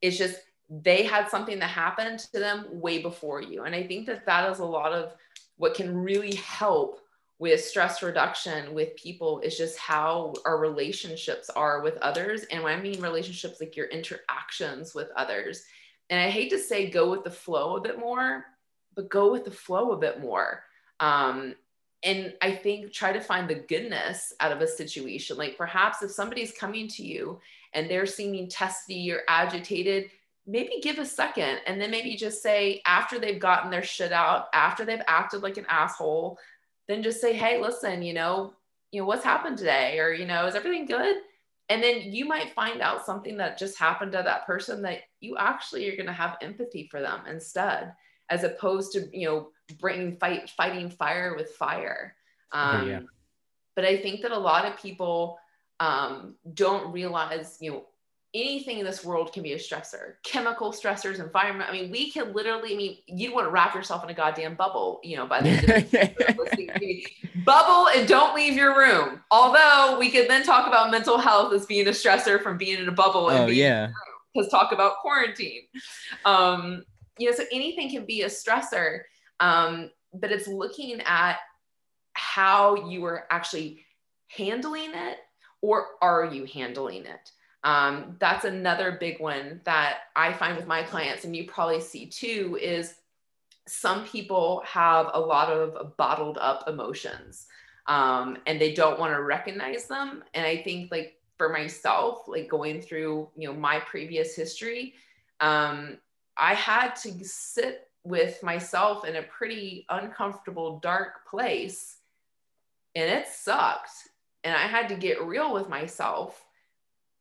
It's just they had something that happened to them way before you. And I think that that is a lot of what can really help with stress reduction with people is just how our relationships are with others. And when I mean relationships, like your interactions with others. And I hate to say go with the flow a bit more, but go with the flow a bit more. Um, and I think try to find the goodness out of a situation. Like perhaps if somebody's coming to you and they're seeming testy or agitated, maybe give a second and then maybe just say after they've gotten their shit out, after they've acted like an asshole, then just say, hey, listen, you know, you know, what's happened today? Or, you know, is everything good? And then you might find out something that just happened to that person that you actually are going to have empathy for them instead, as opposed to, you know, bringing fight, fighting fire with fire. Um, yeah. But I think that a lot of people um, don't realize, you know, anything in this world can be a stressor chemical stressors environment i mean we can literally i mean you want to wrap yourself in a goddamn bubble you know by the end of this listening to me. bubble and don't leave your room although we could then talk about mental health as being a stressor from being in a bubble and oh being yeah. because talk about quarantine. Um, you know, so anything can be a stressor, um, but it's looking at how you are actually handling it or are you handling it? Um, that's another big one that I find with my clients, and you probably see too, is some people have a lot of bottled up emotions um, and they don't want to recognize them. And I think, like, for myself, like going through, you know, my previous history, um, I had to sit with myself in a pretty uncomfortable, dark place. And it sucked. And I had to get real with myself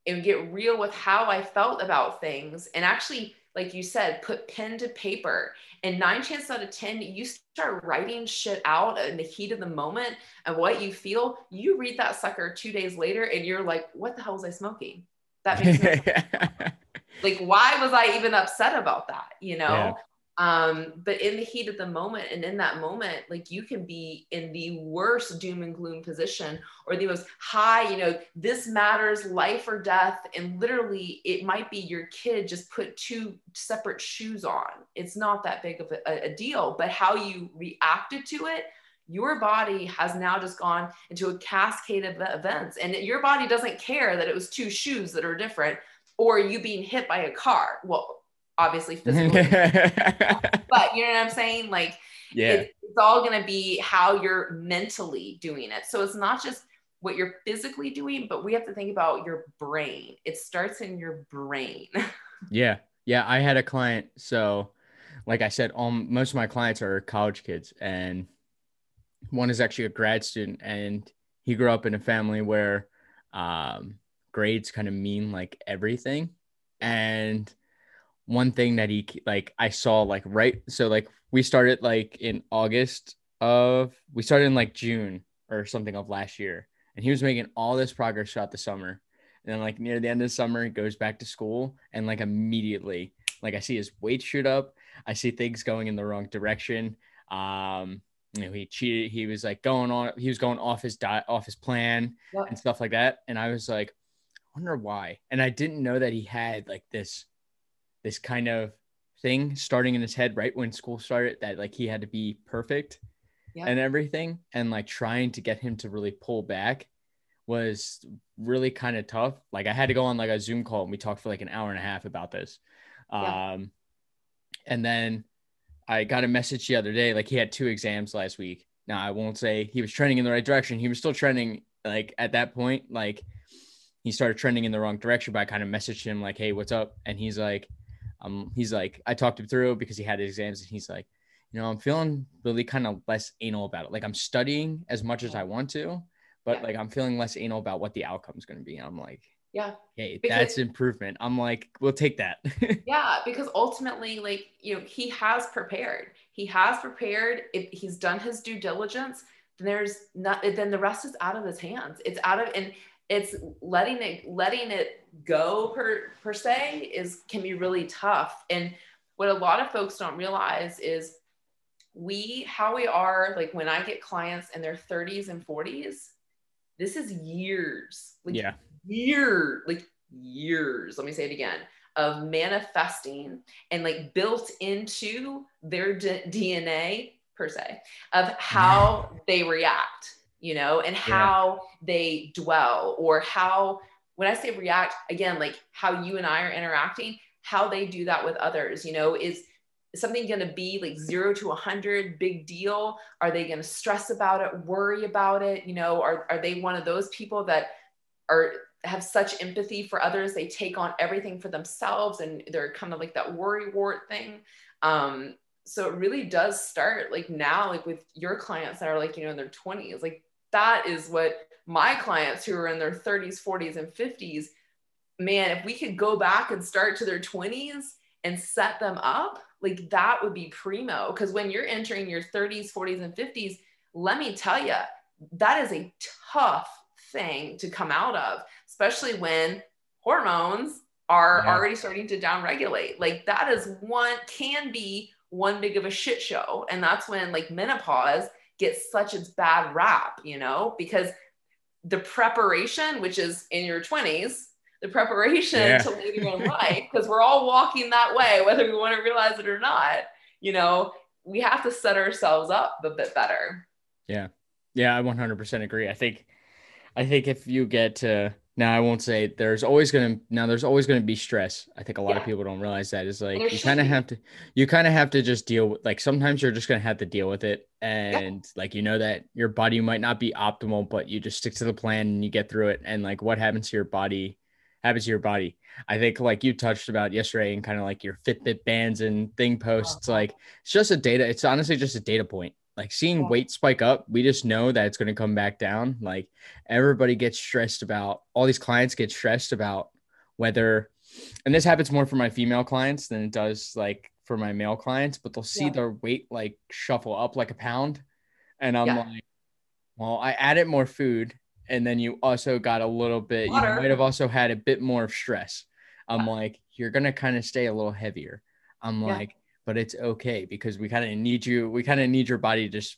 and get real with how I felt about things and actually, like you said, put pen to paper. And nine chances out of 10, you start writing shit out in the heat of the moment and what you feel. You read that sucker two days later and you're like, what the hell was I smoking? That makes sense. like, why was I even upset about that? You know? Yeah um but in the heat of the moment and in that moment like you can be in the worst doom and gloom position or the most high you know this matters life or death. And literally it might be your kid just put two separate shoes on. It's not that big of a, a deal but how you reacted to it your body has now just gone into a cascade of events. And your body doesn't care that it was two shoes that are different or you being hit by a car. Well obviously physically. but you know what I'm saying? Like, yeah, it's, it's all going to be how you're mentally doing it. So it's not just what you're physically doing, but we have to think about your brain. It starts in your brain. yeah. Yeah. I had a client. So, like I said, um, most of my clients are college kids, and one is actually a grad student, and he grew up in a family where um, grades kind of mean like everything. And one thing that he like I saw like right so like we started like in August of we started in like June or something of last year and he was making all this progress throughout the summer. And then like near the end of the summer he goes back to school and like immediately like I see his weight shoot up. I see things going in the wrong direction. Um you know he cheated he was like going on he was going off his diet off his plan yep. and stuff like that. And I was like I wonder why. And I didn't know that he had like this this kind of thing starting in his head right when school started that like he had to be perfect yeah. and everything. And like trying to get him to really pull back was really kind of tough. Like i had to go on like a zoom call and we talked for like an hour and a half about this. Yeah. um and then i got a message the other day like he had two exams last week. Now i won't say he was trending in the right direction. He was still trending like at that point like he started trending in the wrong direction but i kind of messaged him like hey what's up? And he's like um, he's like, I talked him through because he had his exams, and he's like, you know, I'm feeling really kind of less anal about it. Like I'm studying as much as I want to, but yeah. like I'm feeling less anal about what the outcome is going to be. And I'm like, yeah, hey, because, that's improvement. I'm like, we'll take that. yeah, because ultimately, like you know, he has prepared. He has prepared. If he's done his due diligence, then there's not. Then the rest is out of his hands. It's out of and it's letting it letting it go per per se is can be really tough. And what a lot of folks don't realize is we how we are like when i get clients in their 30s and 40s this is years like yeah. year like years let me say it again of manifesting and like built into their d- dna per se of how they react you know, and how yeah. they dwell or how, when I say react, again, like how you and I are interacting, how they do that with others, you know, is something going to be like zero to a hundred big deal? Are they going to stress about it, worry about it? You know, are, are they one of those people that are, have such empathy for others they take on everything for themselves and they're kind of like that worry wart thing um so it really does start like now like with your clients that are like you know in their 20s like that is what my clients who are in their 30s, 40s, and 50s, man, if we could go back and start to their 20s and set them up, like that would be primo. Because when you're entering your 30s, 40s, and 50s, let me tell you, that is a tough thing to come out of, especially when hormones are yeah. already starting to downregulate. Like that is one, can be one big of a shit show. And that's when like menopause gets such a bad rap, you know, because the preparation, which is in your 20s, the preparation Yeah. to later in life because we're all walking that way, whether we want to realize it or not. You know, we have to set ourselves up a bit better. Yeah. Yeah, I 100% agree. I think, I think if you get to now, I won't say there's always gonna now there's always gonna be stress. I think a lot of people don't realize that is like you kind of have to you kind of have to just deal with like sometimes you're just gonna have to deal with it and like you know that your body might not be optimal, but you just stick to the plan and you get through it. And like what happens to your body happens to your body. I think like you touched about yesterday and kind of like your Fitbit bands and thing posts, Uh-huh. like it's just a data. It's honestly just a data point. Like seeing Yeah. weight spike up, we just know that it's going to come back down. Like everybody gets stressed about all these clients get stressed about whether, and this happens more for my female clients than it does like for my male clients, but they'll see Yeah. their weight like shuffle up like a pound. And I'm Yeah. like, well, I added more food and then you also got a little bit, you might have also had a bit more of stress. I'm like, you're going to kind of stay a little heavier. I'm like, but it's okay because we kind of need you. We kind of need your body to just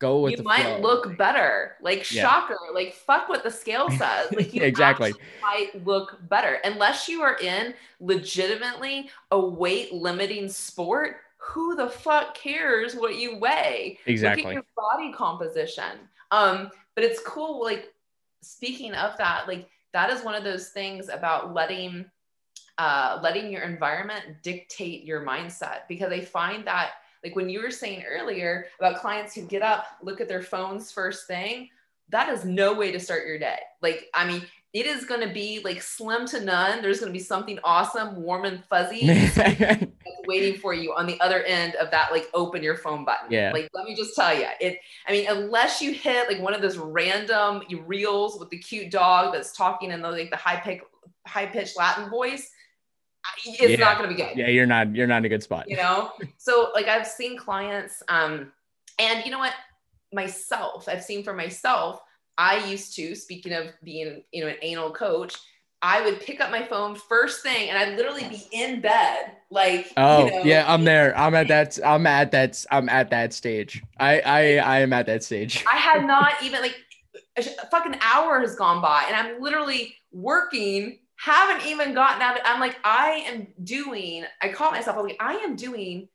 go with you might flow. look better. Like Yeah. shocker. Like fuck what the scale says. Like you Exactly. might look better unless you are in legitimately a weight limiting sport. Who the fuck cares what you weigh? Look exactly. at your body composition. Um, but it's cool. Like speaking of that, like that is one of those things about letting uh, letting your environment dictate your mindset because I find that like when you were saying earlier about clients who get up, look at their phones first thing, that is no way to start your day. Like, I mean, it is going to be like slim to none. There's going to be something awesome, warm and fuzzy waiting for you on the other end of that like open your phone button. Yeah. Like let me just tell you, it I mean, unless you hit like one of those random reels with the cute dog that's talking in the like the high pitch high pitched Latin voice, it's Yeah. not gonna be good yeah, you're not. You're not in a good spot. you know so like i've seen clients um and you know what myself i've seen for myself i used to speaking of being you know an anal coach i would pick up my phone first thing and i'd literally be in bed like Oh you know, yeah, I'm there. I'm at that. I'm at that. I'm at that stage. I I I am at that stage. i had not even like a a fucking hour has gone by and i'm literally working haven't even gotten out of, it. i'm like i am doing i caught myself I'm like i am doing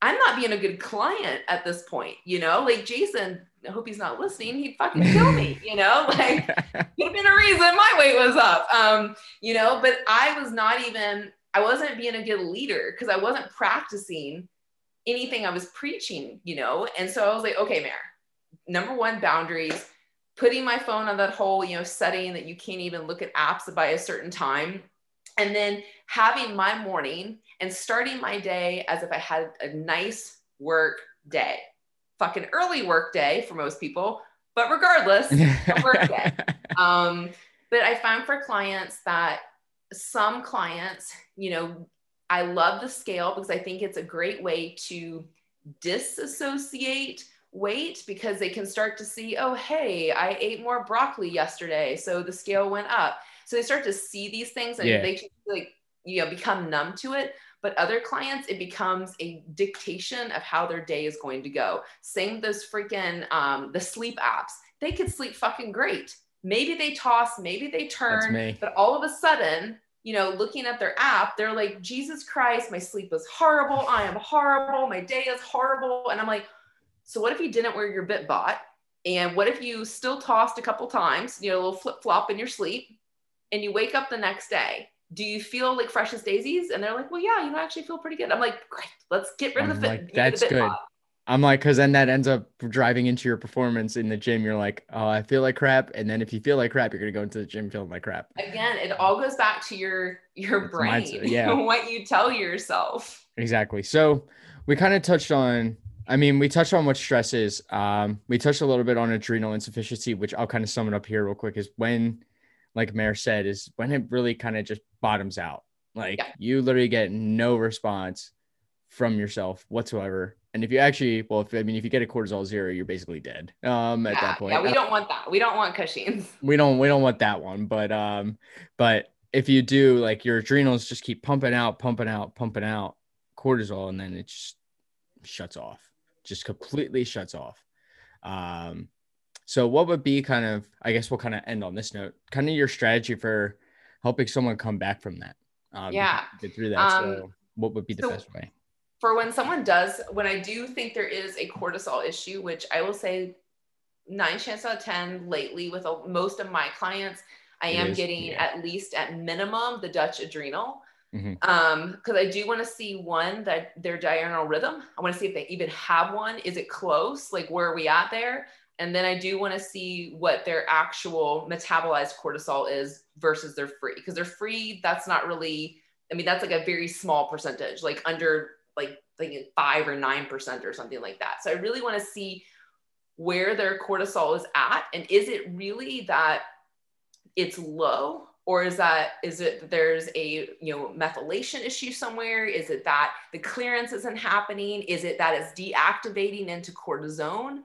i'm not being a good client at this point you know? Like jason i hope he's not listening. He'd fucking kill me you know? Like could have been a reason my weight was up um you know? But i was not even i wasn't being a good leader because i wasn't practicing anything i was preaching you know? And so i was like okay Mere, number one boundaries putting my phone on that whole you know setting that you can't even look at apps by a certain time and then having my morning and starting my day as if i had a nice work day fucking early work day for most people but regardless work day. um, but I found for clients that some clients, you know, I love the scale because I think it's a great way to disassociate weight because they can start to see, oh, hey, I ate more broccoli yesterday. So the scale went up. So they start to see these things and Yeah. they can like, you know, become numb to it. But other clients, it becomes a dictation of how their day is going to go. Same those freaking um, the sleep apps. They could sleep fucking great. Maybe they toss, maybe they turn, but all of a sudden, you know, looking at their app, they're like, Jesus Christ, my sleep is horrible. I am horrible. My day is horrible. And I'm like, so what if you didn't wear your bit bot? And what if you still tossed a couple times, you know, a little flip flop in your sleep, and you wake up the next day? Do you feel like fresh as daisies? And they're like, well, yeah, you know, I actually feel pretty good. I'm like, great, let's get rid of I'm the like, fit. that's the good. Bitbot. I'm like, because then that ends up driving into your performance in the gym. You're like, oh, I feel like crap, and then if you feel like crap, you're gonna go into the gym feeling like crap. Again, it all goes back to your your It's brain, mindset, yeah. what you tell yourself. Exactly. So we kind of touched on. I mean, we touched on what stress is. Um, we touched a little bit on adrenal insufficiency, which I'll kind of sum it up here real quick. Is when, like Mere said, is when it really kind of just bottoms out. Like Yeah. you literally get no response from yourself whatsoever. And if you actually, well, if I mean, if you get a cortisol zero, you're basically dead. Um, at yeah, that point, yeah, we don't want that. We don't want Cushing's. we don't we don't want that one but um but if you do like your adrenals just keep pumping out pumping out pumping out cortisol and then it just shuts off just completely shuts off um so what would be kind of i guess we'll kind of end on this note kind of your strategy for helping someone come back from that. Um, yeah. Get through that. Um, so what would be the so best way? For when someone does, when I do think there is a cortisol issue, which I will say nine chance out of 10 lately with a, most of my clients, I it am is, getting yeah. at least at minimum the Dutch adrenal. Mm-hmm. Um, because I do want to see one that their diurnal rhythm. I want to see if they even have one. Is it close? Like where are we at there? And then I do want to see what their actual metabolized cortisol is versus their free. Because they're free, that's not really, I mean, that's like a very small percentage, like under like like five or nine percent or something like that. So I really want to see where their cortisol is at and is it really that it's low or is that is it there's a you know methylation issue somewhere? Is it that the clearance isn't happening? Is it that it's deactivating into cortisone?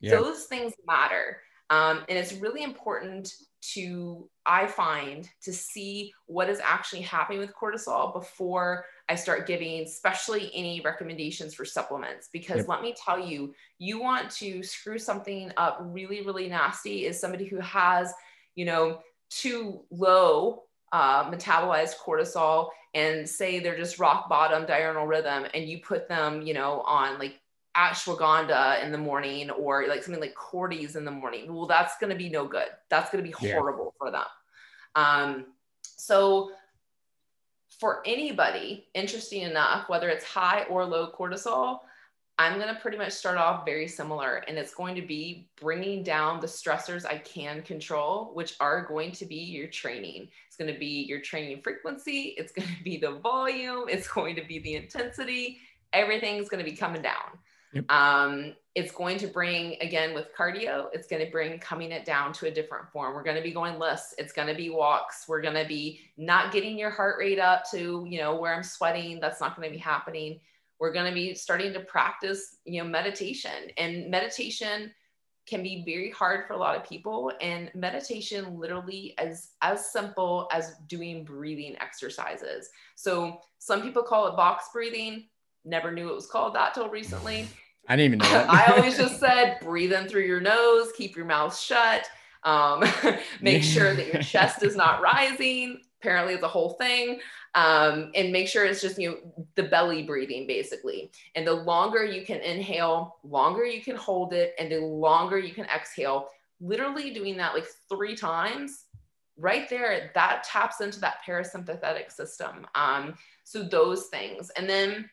Yeah. those things matter. Um, and it's really important to i find to see what is actually happening with cortisol before i start giving especially any recommendations for supplements. Because yep. let me tell you you want to screw something up really really nasty is somebody who has you know too low uh, metabolized cortisol and say they're just rock bottom diurnal rhythm and you put them you know on like ashwagandha in the morning or like something like cordy's in the morning well that's going to be no good that's going to be horrible yeah. for them um, so for anybody interesting enough whether it's high or low cortisol I'm going to pretty much start off very similar, and it's going to be bringing down the stressors I can control, which are going to be your training. It's going to be your training frequency, it's going to be the volume, it's going to be the intensity. Everything's going to be coming down. Yep. Um, it's going to bring, again, with cardio, it's going to bring coming it down to a different form. We're going to be going less. It's going to be walks. We're going to be not getting your heart rate up to, you know, where I'm sweating. That's not going to be happening we're going to be starting to practice you know meditation. And meditation can be very hard for a lot of people. And meditation literally as as simple as doing breathing exercises. So some people call it box breathing. Never knew it was called that till recently. I didn't even know that. i always just said breathe in through your nose keep your mouth shut um, make sure that your chest is not rising apparently it's a whole thing um, and make sure it's just you know the belly breathing basically. And the longer you can inhale longer you can hold it and the longer you can exhale literally doing that like three times right there that taps into that parasympathetic system. Um, so those things. And then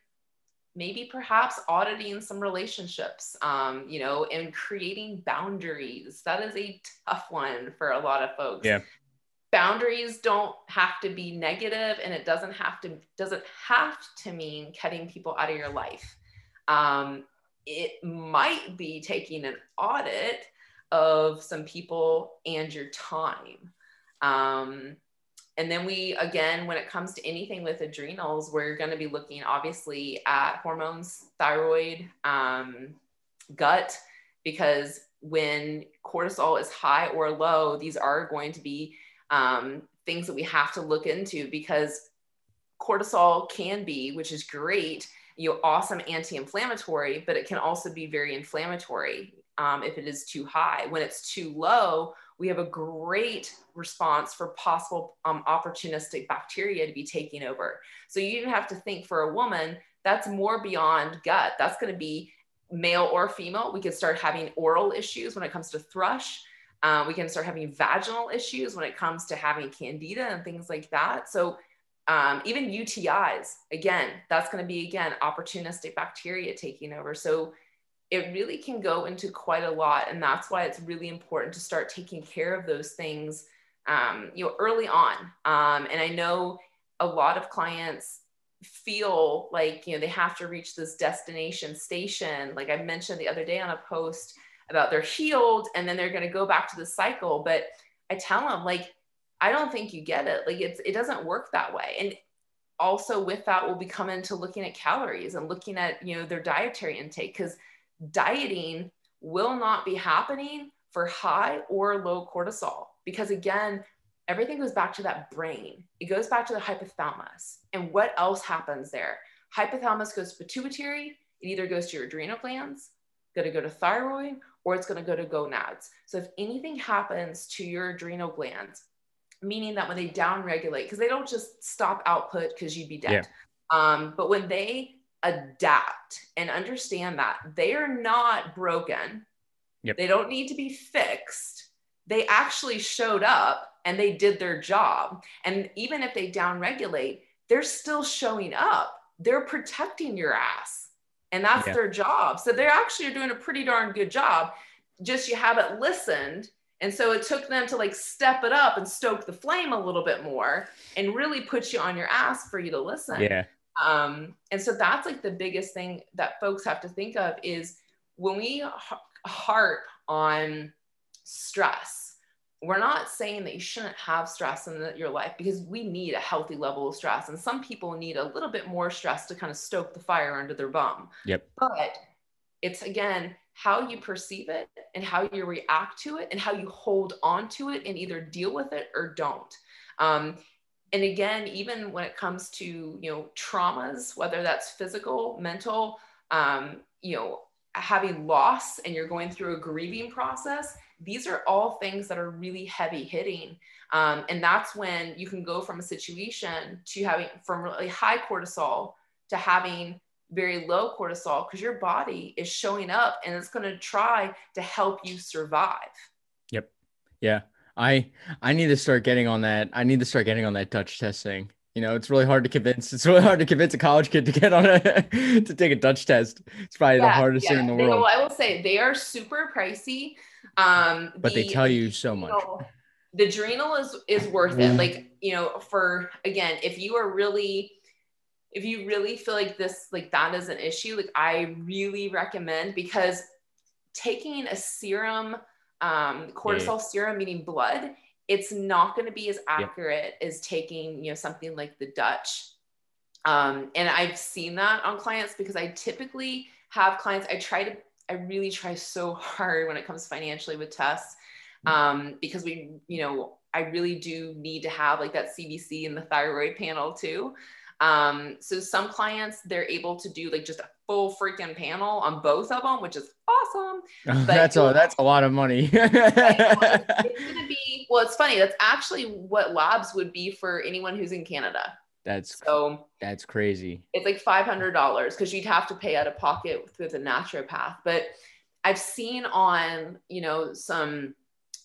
maybe perhaps auditing some relationships um, you know and creating boundaries. That is a tough one for a lot of folks. Yeah boundaries don't have to be negative and it doesn't have to doesn't have to mean cutting people out of your life. Um, it might be taking an audit of some people and your time. Um, and then we again when it comes to anything with adrenals we're going to be looking obviously at hormones thyroid um, gut because when cortisol is high or low these are going to be um, things that we have to look into because cortisol can be, which is great, you know, awesome anti-inflammatory, but it can also be very inflammatory um, if it is too high. When it's too low, we have a great response for possible um, opportunistic bacteria to be taking over. So you even have to think for a woman, that's more beyond gut. That's going to be male or female. We could start having oral issues when it comes to thrush. Uh, we can start having vaginal issues when it comes to having candida and things like that. So um, even UTIs, again, that's going to be again opportunistic bacteria taking over. So it really can go into quite a lot, and that's why it's really important to start taking care of those things, um, you know, early on. Um, and I know a lot of clients feel like you know they have to reach this destination station. Like I mentioned the other day on a post about they're healed and then they're going to go back to the cycle. But i tell them like i don't think you get it. Like it's it doesn't work that way. And also with that we'll be coming to looking at calories and looking at you know their dietary intake because dieting will not be happening for high or low cortisol. Because again everything goes back to that brain. It goes back to the hypothalamus. And what else happens there? Hypothalamus goes pituitary. It either goes to your adrenal glands going to go to thyroid or it's going to go to gonads. So if anything happens to your adrenal glands, meaning that when they down regulate, because they don't just stop output because you'd be dead. Yeah. Um, but when they adapt and understand that they are not broken, Yep. they don't need to be fixed. They actually showed up and they did their job. And even if they down regulate, they're still showing up. They're protecting your ass. And that's Yeah. their job. So they're actually doing a pretty darn good job. Just you haven't listened. And so it took them to like step it up and stoke the flame a little bit more and really put you on your ass for you to listen. Yeah. Um, and so that's like the biggest thing that folks have to think of is when we harp on stress, we're not saying that you shouldn't have stress in your life because we need a healthy level of stress. And some people need a little bit more stress to kind of stoke the fire under their bum. Yep. But it's again how you perceive it and how you react to it and how you hold on to it and either deal with it or don't. Um, and again, even when it comes to you know traumas, whether that's physical, mental, um, you know, having loss and you're going through a grieving process, these are all things that are really heavy hitting. Um, and that's when you can go from a situation to having from really high cortisol to having very low cortisol because your body is showing up and it's going to try to help you survive. Yep. Yeah. I I need to start getting on that. I need to start getting on that Dutch testing. You know, it's really hard to convince. It's really hard to convince a college kid to get on a to take a Dutch test. It's probably the hardest thing in the They- world. well, I will say they are super pricey. Um, But they tell you so much. The adrenal is is worth it. Like you know, for again, if you are really, if you really feel like this, like that is an issue, like I really recommend because taking a serum, um, cortisol serum, meaning blood, it's not going to be as accurate as taking you know something like the Dutch. Um, and I've seen that on clients because I typically have clients. I try to, I really try so hard when it comes financially with tests um, because we, you know, I really do need to have like that CBC and the thyroid panel too. Um, so some clients they're able to do like just a full freaking panel on both of them, which is awesome. that's a that's a lot of money. it's gonna be well. It's funny. That's actually what labs would be for anyone who's in Canada. That's So that's crazy. it's like five hundred dollars because you'd have to pay out of pocket with a naturopath. But I've seen on you know some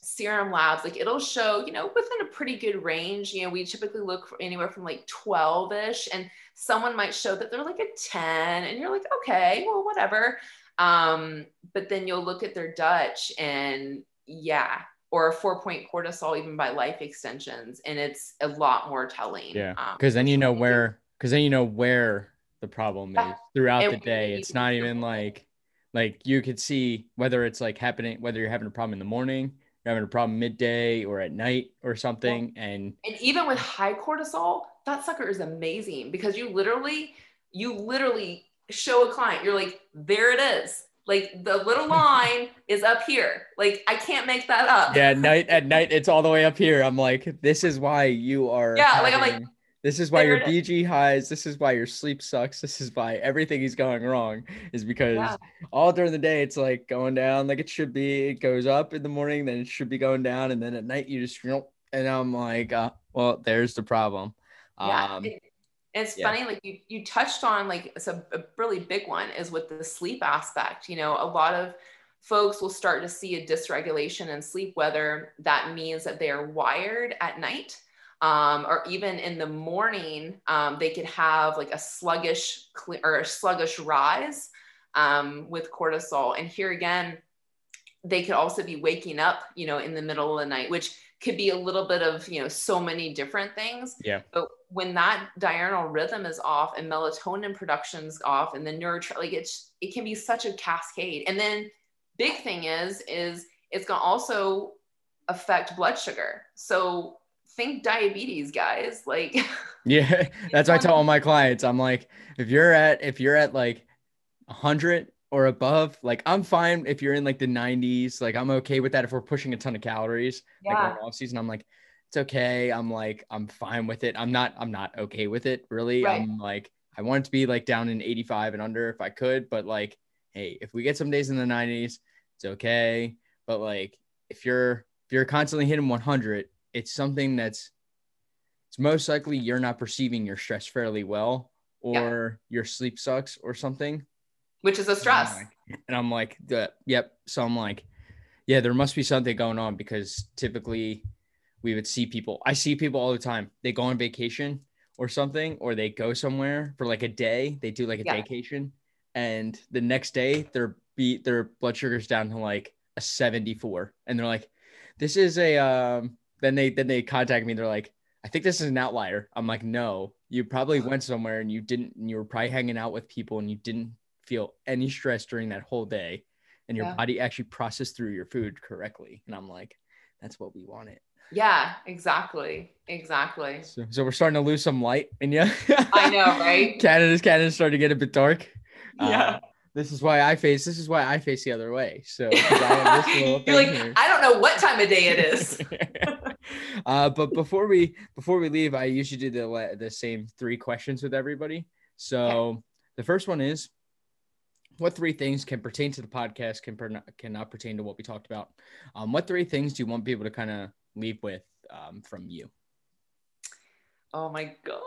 serum labs like it'll show you know within a pretty good range. You know we typically look for anywhere from like twelve ish, and someone might show that they're like a ten, and you're like okay, well whatever. Um, but then you'll look at their Dutch and yeah, or a four point cortisol even by life extensions, and it's a lot more telling. Yeah, Um, because then you know where because then you know where the problem is throughout It the day. It's not even like like you could see whether it's like happening whether you're having a problem in the morning, you're having a problem midday or at night or something, and And even with high cortisol, that sucker is amazing because you literally, you literally show a client, you're like, there it is. Like the little line is up here. Like I can't make that up. yeah, at night at night it's all the way up here. I'm like, this is why you are. Yeah, like, I'm like, This is why your. BG highs. This is why your sleep sucks. This is why everything is going wrong. Is because Yeah. all during the day it's like going down like it should be. It goes up in the morning, then it should be going down, and then at night you just and I'm like, uh, well, there's the problem. Yeah. Um, it- it's yeah. funny, like you, you touched on like it's a, a really big one is with the sleep aspect. You know, a lot of folks will start to see a dysregulation in sleep, whether that means that they are wired at night um, or even in the morning, um, they could have like a sluggish cle- or a sluggish rise um, with cortisol. And here again, they could also be waking up, you know, in the middle of the night, which could be a little bit of, you know, so many different things. Yeah. But when that diurnal rhythm is off and melatonin production's off and the neurotr like it's it can be such a cascade. And then big thing is is it's going to also affect blood sugar. So think diabetes, guys. Like Yeah, that's why I tell all my clients. I'm like, if you're at if you're at like 100 or above, like I'm fine if you're in like the 90s. Like I'm okay with that if we're pushing a ton of calories. Like Yeah. on off season, I'm like, it's okay. I'm like, I'm fine with it. I'm not, I'm not okay with it really. Right. I'm like, I want it to be like down in 85 and under if I could, but like, hey, if we get some days in the 90s, it's okay. But like, if you're if you're constantly hitting 100, it's something that's it's most likely you're not perceiving your stress fairly well or yeah. your sleep sucks or something which is a stress and I'm like, and I'm like the, yep. So i'm like yeah there must be something going on because typically we would see people i see people all the time. They go on vacation or something or they go somewhere for like a day. They do like a yeah. vacation and the next day their beat their blood sugar's down to like a 74 and they're like this is a um then they then they contact me. They're like i think this is an outlier. I'm like no you probably went somewhere and you didn't And you were probably hanging out with people and you didn't feel any stress during that whole day and your yeah. body actually processed through your food correctly and i'm like that's what we wanted yeah exactly exactly so, so we're starting to lose some light in you i know right canada's canada's starting to get a bit dark yeah uh, this is why I face. This is why I face the other way. So I you're like, here. I don't know what time of day it is. uh, but before we before we leave, I usually do the the same three questions with everybody. So the first one is, what three things can pertain to the podcast can per, cannot pertain to what we talked about? Um, what three things do you want people to kind of leave with um, from you? Oh my god,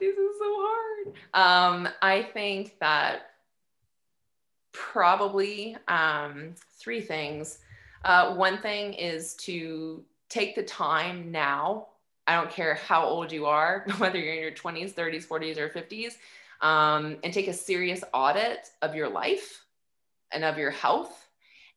this is so hard. Um, I think that probably um, three things. Uh, one thing is to take the time now. I don't care how old you are, whether you're in your 20s, 30s, 40s, or 50s, um, and take a serious audit of your life and of your health.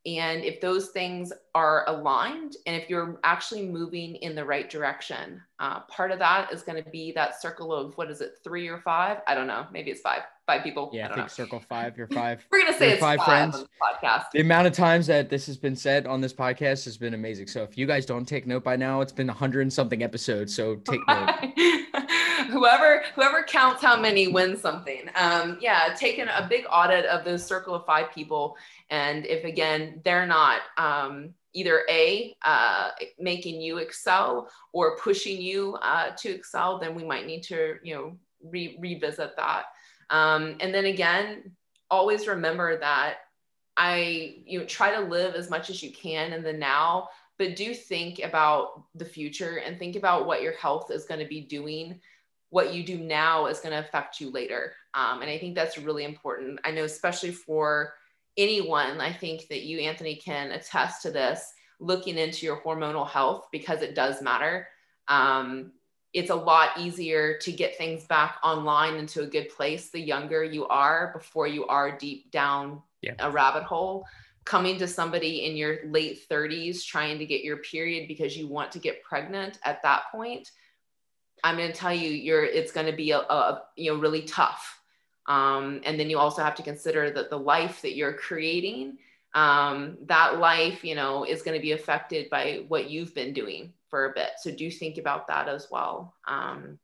And if those things are aligned and if you're actually moving in the right direction uh, part of that is going to be that circle of what is it three or five? I don't know maybe it's five five people. Yeah i, I think know. circle five you're five we're to say it's five, five friends. podcast. The amount of times that this has been said on this podcast has been amazing. So if you guys don't take note by now it's been a hundred and something episodes so take note. Whoever whoever counts how many wins something. Um yeah taking a big audit of those circle of five people and if again, they're not um, either A, uh, making you excel or pushing you uh, to excel, then we might need to, you know, re- revisit that. Um, and then again, always remember that I, you know, try to live as much as you can in the now, but do think about the future and think about what your health is going to be doing. What you do now is going to affect you later. Um, and I think that's really important. I know, especially for anyone, I think that you, Anthony, can attest to this looking into your hormonal health because it does matter. Um, it's a lot easier to get things back online into a good place the younger you are before you are deep down yeah. a rabbit hole. Coming to somebody in your late 30s trying to get your period because you want to get pregnant at that point, I'm going to tell you, you're it's going to be a, a you know really tough um, and then you also have to consider that the life that you're creating, um, that life, you know, is going to be affected by what you've been doing for a bit. So do think about that as well. Um,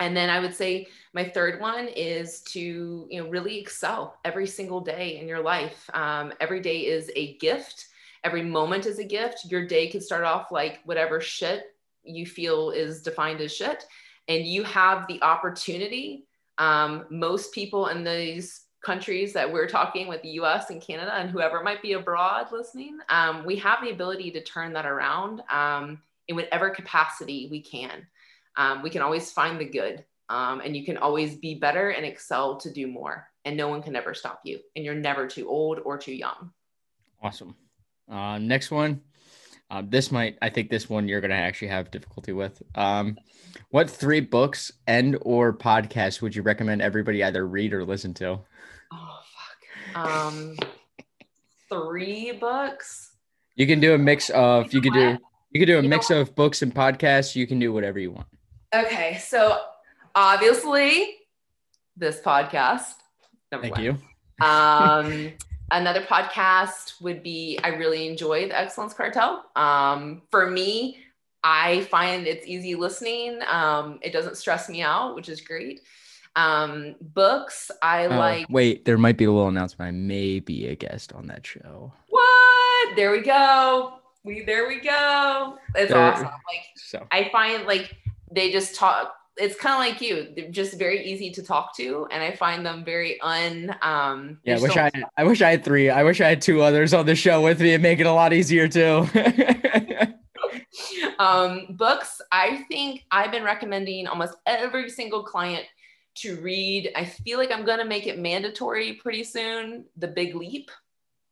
and then I would say my third one is to, you know, really excel every single day in your life. Um, every day is a gift. Every moment is a gift. Your day could start off like whatever shit you feel is defined as shit. And you have the opportunity um, most people in these countries that we're talking with the US and Canada and whoever might be abroad listening, um, we have the ability to turn that around um, in whatever capacity we can. Um, we can always find the good um, and you can always be better and excel to do more. And no one can ever stop you. And you're never too old or too young. Awesome. Uh, next one. Um, this might, I think this one you're going to actually have difficulty with. Um, what three books and or podcasts would you recommend everybody either read or listen to? Oh fuck. Um three books. You can do a mix of you could do you could do a you mix of books and podcasts. You can do whatever you want. Okay. So obviously this podcast. Thank one. you. Um another podcast would be I really enjoy the Excellence Cartel. Um for me, I find it's easy listening. Um, it doesn't stress me out, which is great. Um, books, I oh, like. Wait, there might be a little announcement. I may be a guest on that show. What? There we go. We there we go. It's there, awesome. Like so. I find like they just talk. It's kind of like you. They're just very easy to talk to, and I find them very un. Um, yeah, I wish I. I wish I had three. I wish I had two others on the show with me and make it a lot easier too. um, books, I think I've been recommending almost every single client to read. I feel like I'm going to make it mandatory pretty soon. The Big Leap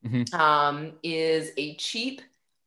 mm-hmm. um, is a cheap,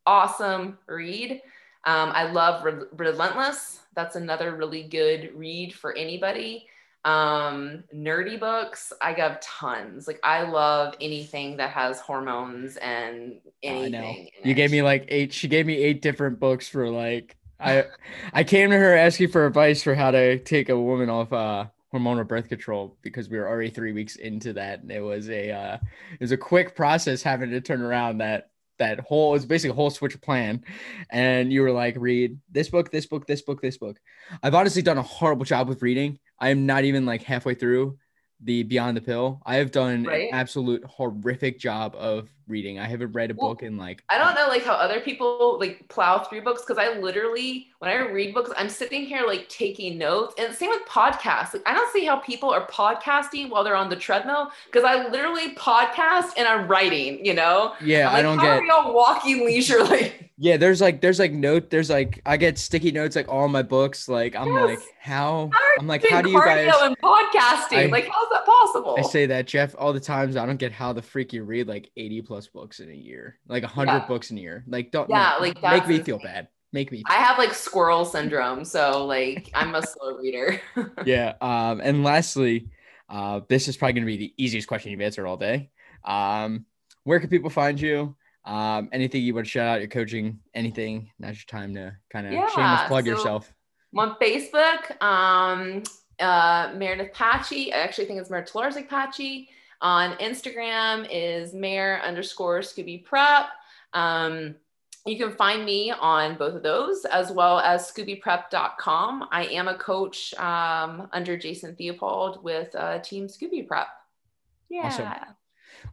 awesome read. Um, I love Re- Relentless. That's another really good read for anybody um nerdy books i got tons like i love anything that has hormones and anything you gave me like eight she gave me eight different books for like i i came to her asking for advice for how to take a woman off uh hormonal birth control because we were already three weeks into that and it was a uh it was a quick process having to turn around that that whole it's basically a whole switch plan and you were like read this book this book this book this book i've honestly done a horrible job with reading I am not even like halfway through the Beyond the Pill. I have done right? an absolute horrific job of reading. I haven't read a well, book in like I don't know like how other people like plow through books because I literally when I read books, I'm sitting here like taking notes. And same with podcasts. Like I don't see how people are podcasting while they're on the treadmill because I literally podcast and I'm writing, you know? Yeah, like, I don't how get are y'all walking leisurely. Yeah, there's like there's like note there's like I get sticky notes like all my books. Like I'm yes. like how, how I'm like how do you guys and podcasting? I, like how's that possible? I say that Jeff all the times. I don't get how the freak you read like 80 plus books in a year, like a 100 yeah. books in a year. Like don't yeah, no, like make me feel bad. Make me. I have like squirrel syndrome, so like I'm a slow reader. yeah. Um. And lastly, uh, this is probably gonna be the easiest question you've answered all day. Um, where can people find you? Um, anything you want to shout out your coaching, anything, now's your time to kind of yeah, shameless plug so yourself. I'm on Facebook, um, uh, Meredith Paci. I actually think it's Meredith Larzik Paci. On Instagram is Mere underscore Scooby Prep. Um, you can find me on both of those as well as scoobyprep.com. I am a coach um, under Jason Theopold with uh, Team Scooby Prep. Yeah. Awesome.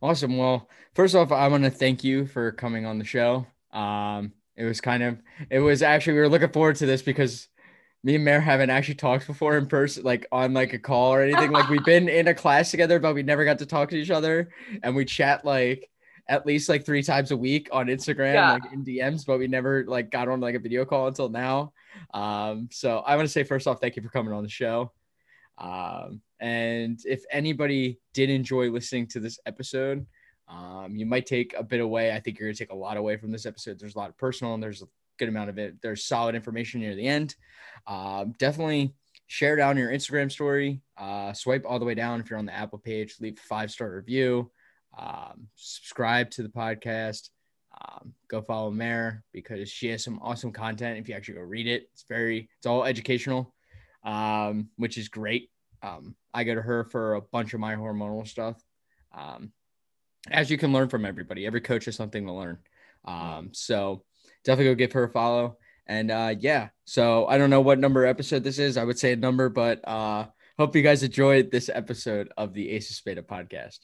Awesome. Well, first off, I want to thank you for coming on the show. Um, it was kind of, it was actually, we were looking forward to this because me and Mere haven't actually talked before in person, like on like a call or anything. like we've been in a class together, but we never got to talk to each other. And we chat like at least like three times a week on Instagram, yeah. like in DMs, but we never like got on like a video call until now. Um, so I want to say first off, thank you for coming on the show. Um, and if anybody did enjoy listening to this episode, um, you might take a bit away. I think you're gonna take a lot away from this episode. There's a lot of personal and there's a good amount of it. There's solid information near the end. Um, definitely share down your Instagram story. Uh, swipe all the way down if you're on the Apple page. Leave a five star review. Um, subscribe to the podcast. Um, go follow Mere because she has some awesome content. If you actually go read it, it's very it's all educational, um, which is great. Um, I go to her for a bunch of my hormonal stuff. Um, as you can learn from everybody, every coach has something to learn. So definitely go give her a follow. And uh, yeah, so I don't know what number episode this is. I would say a number, but uh, hope you guys enjoyed this episode of the Ace of Spada podcast.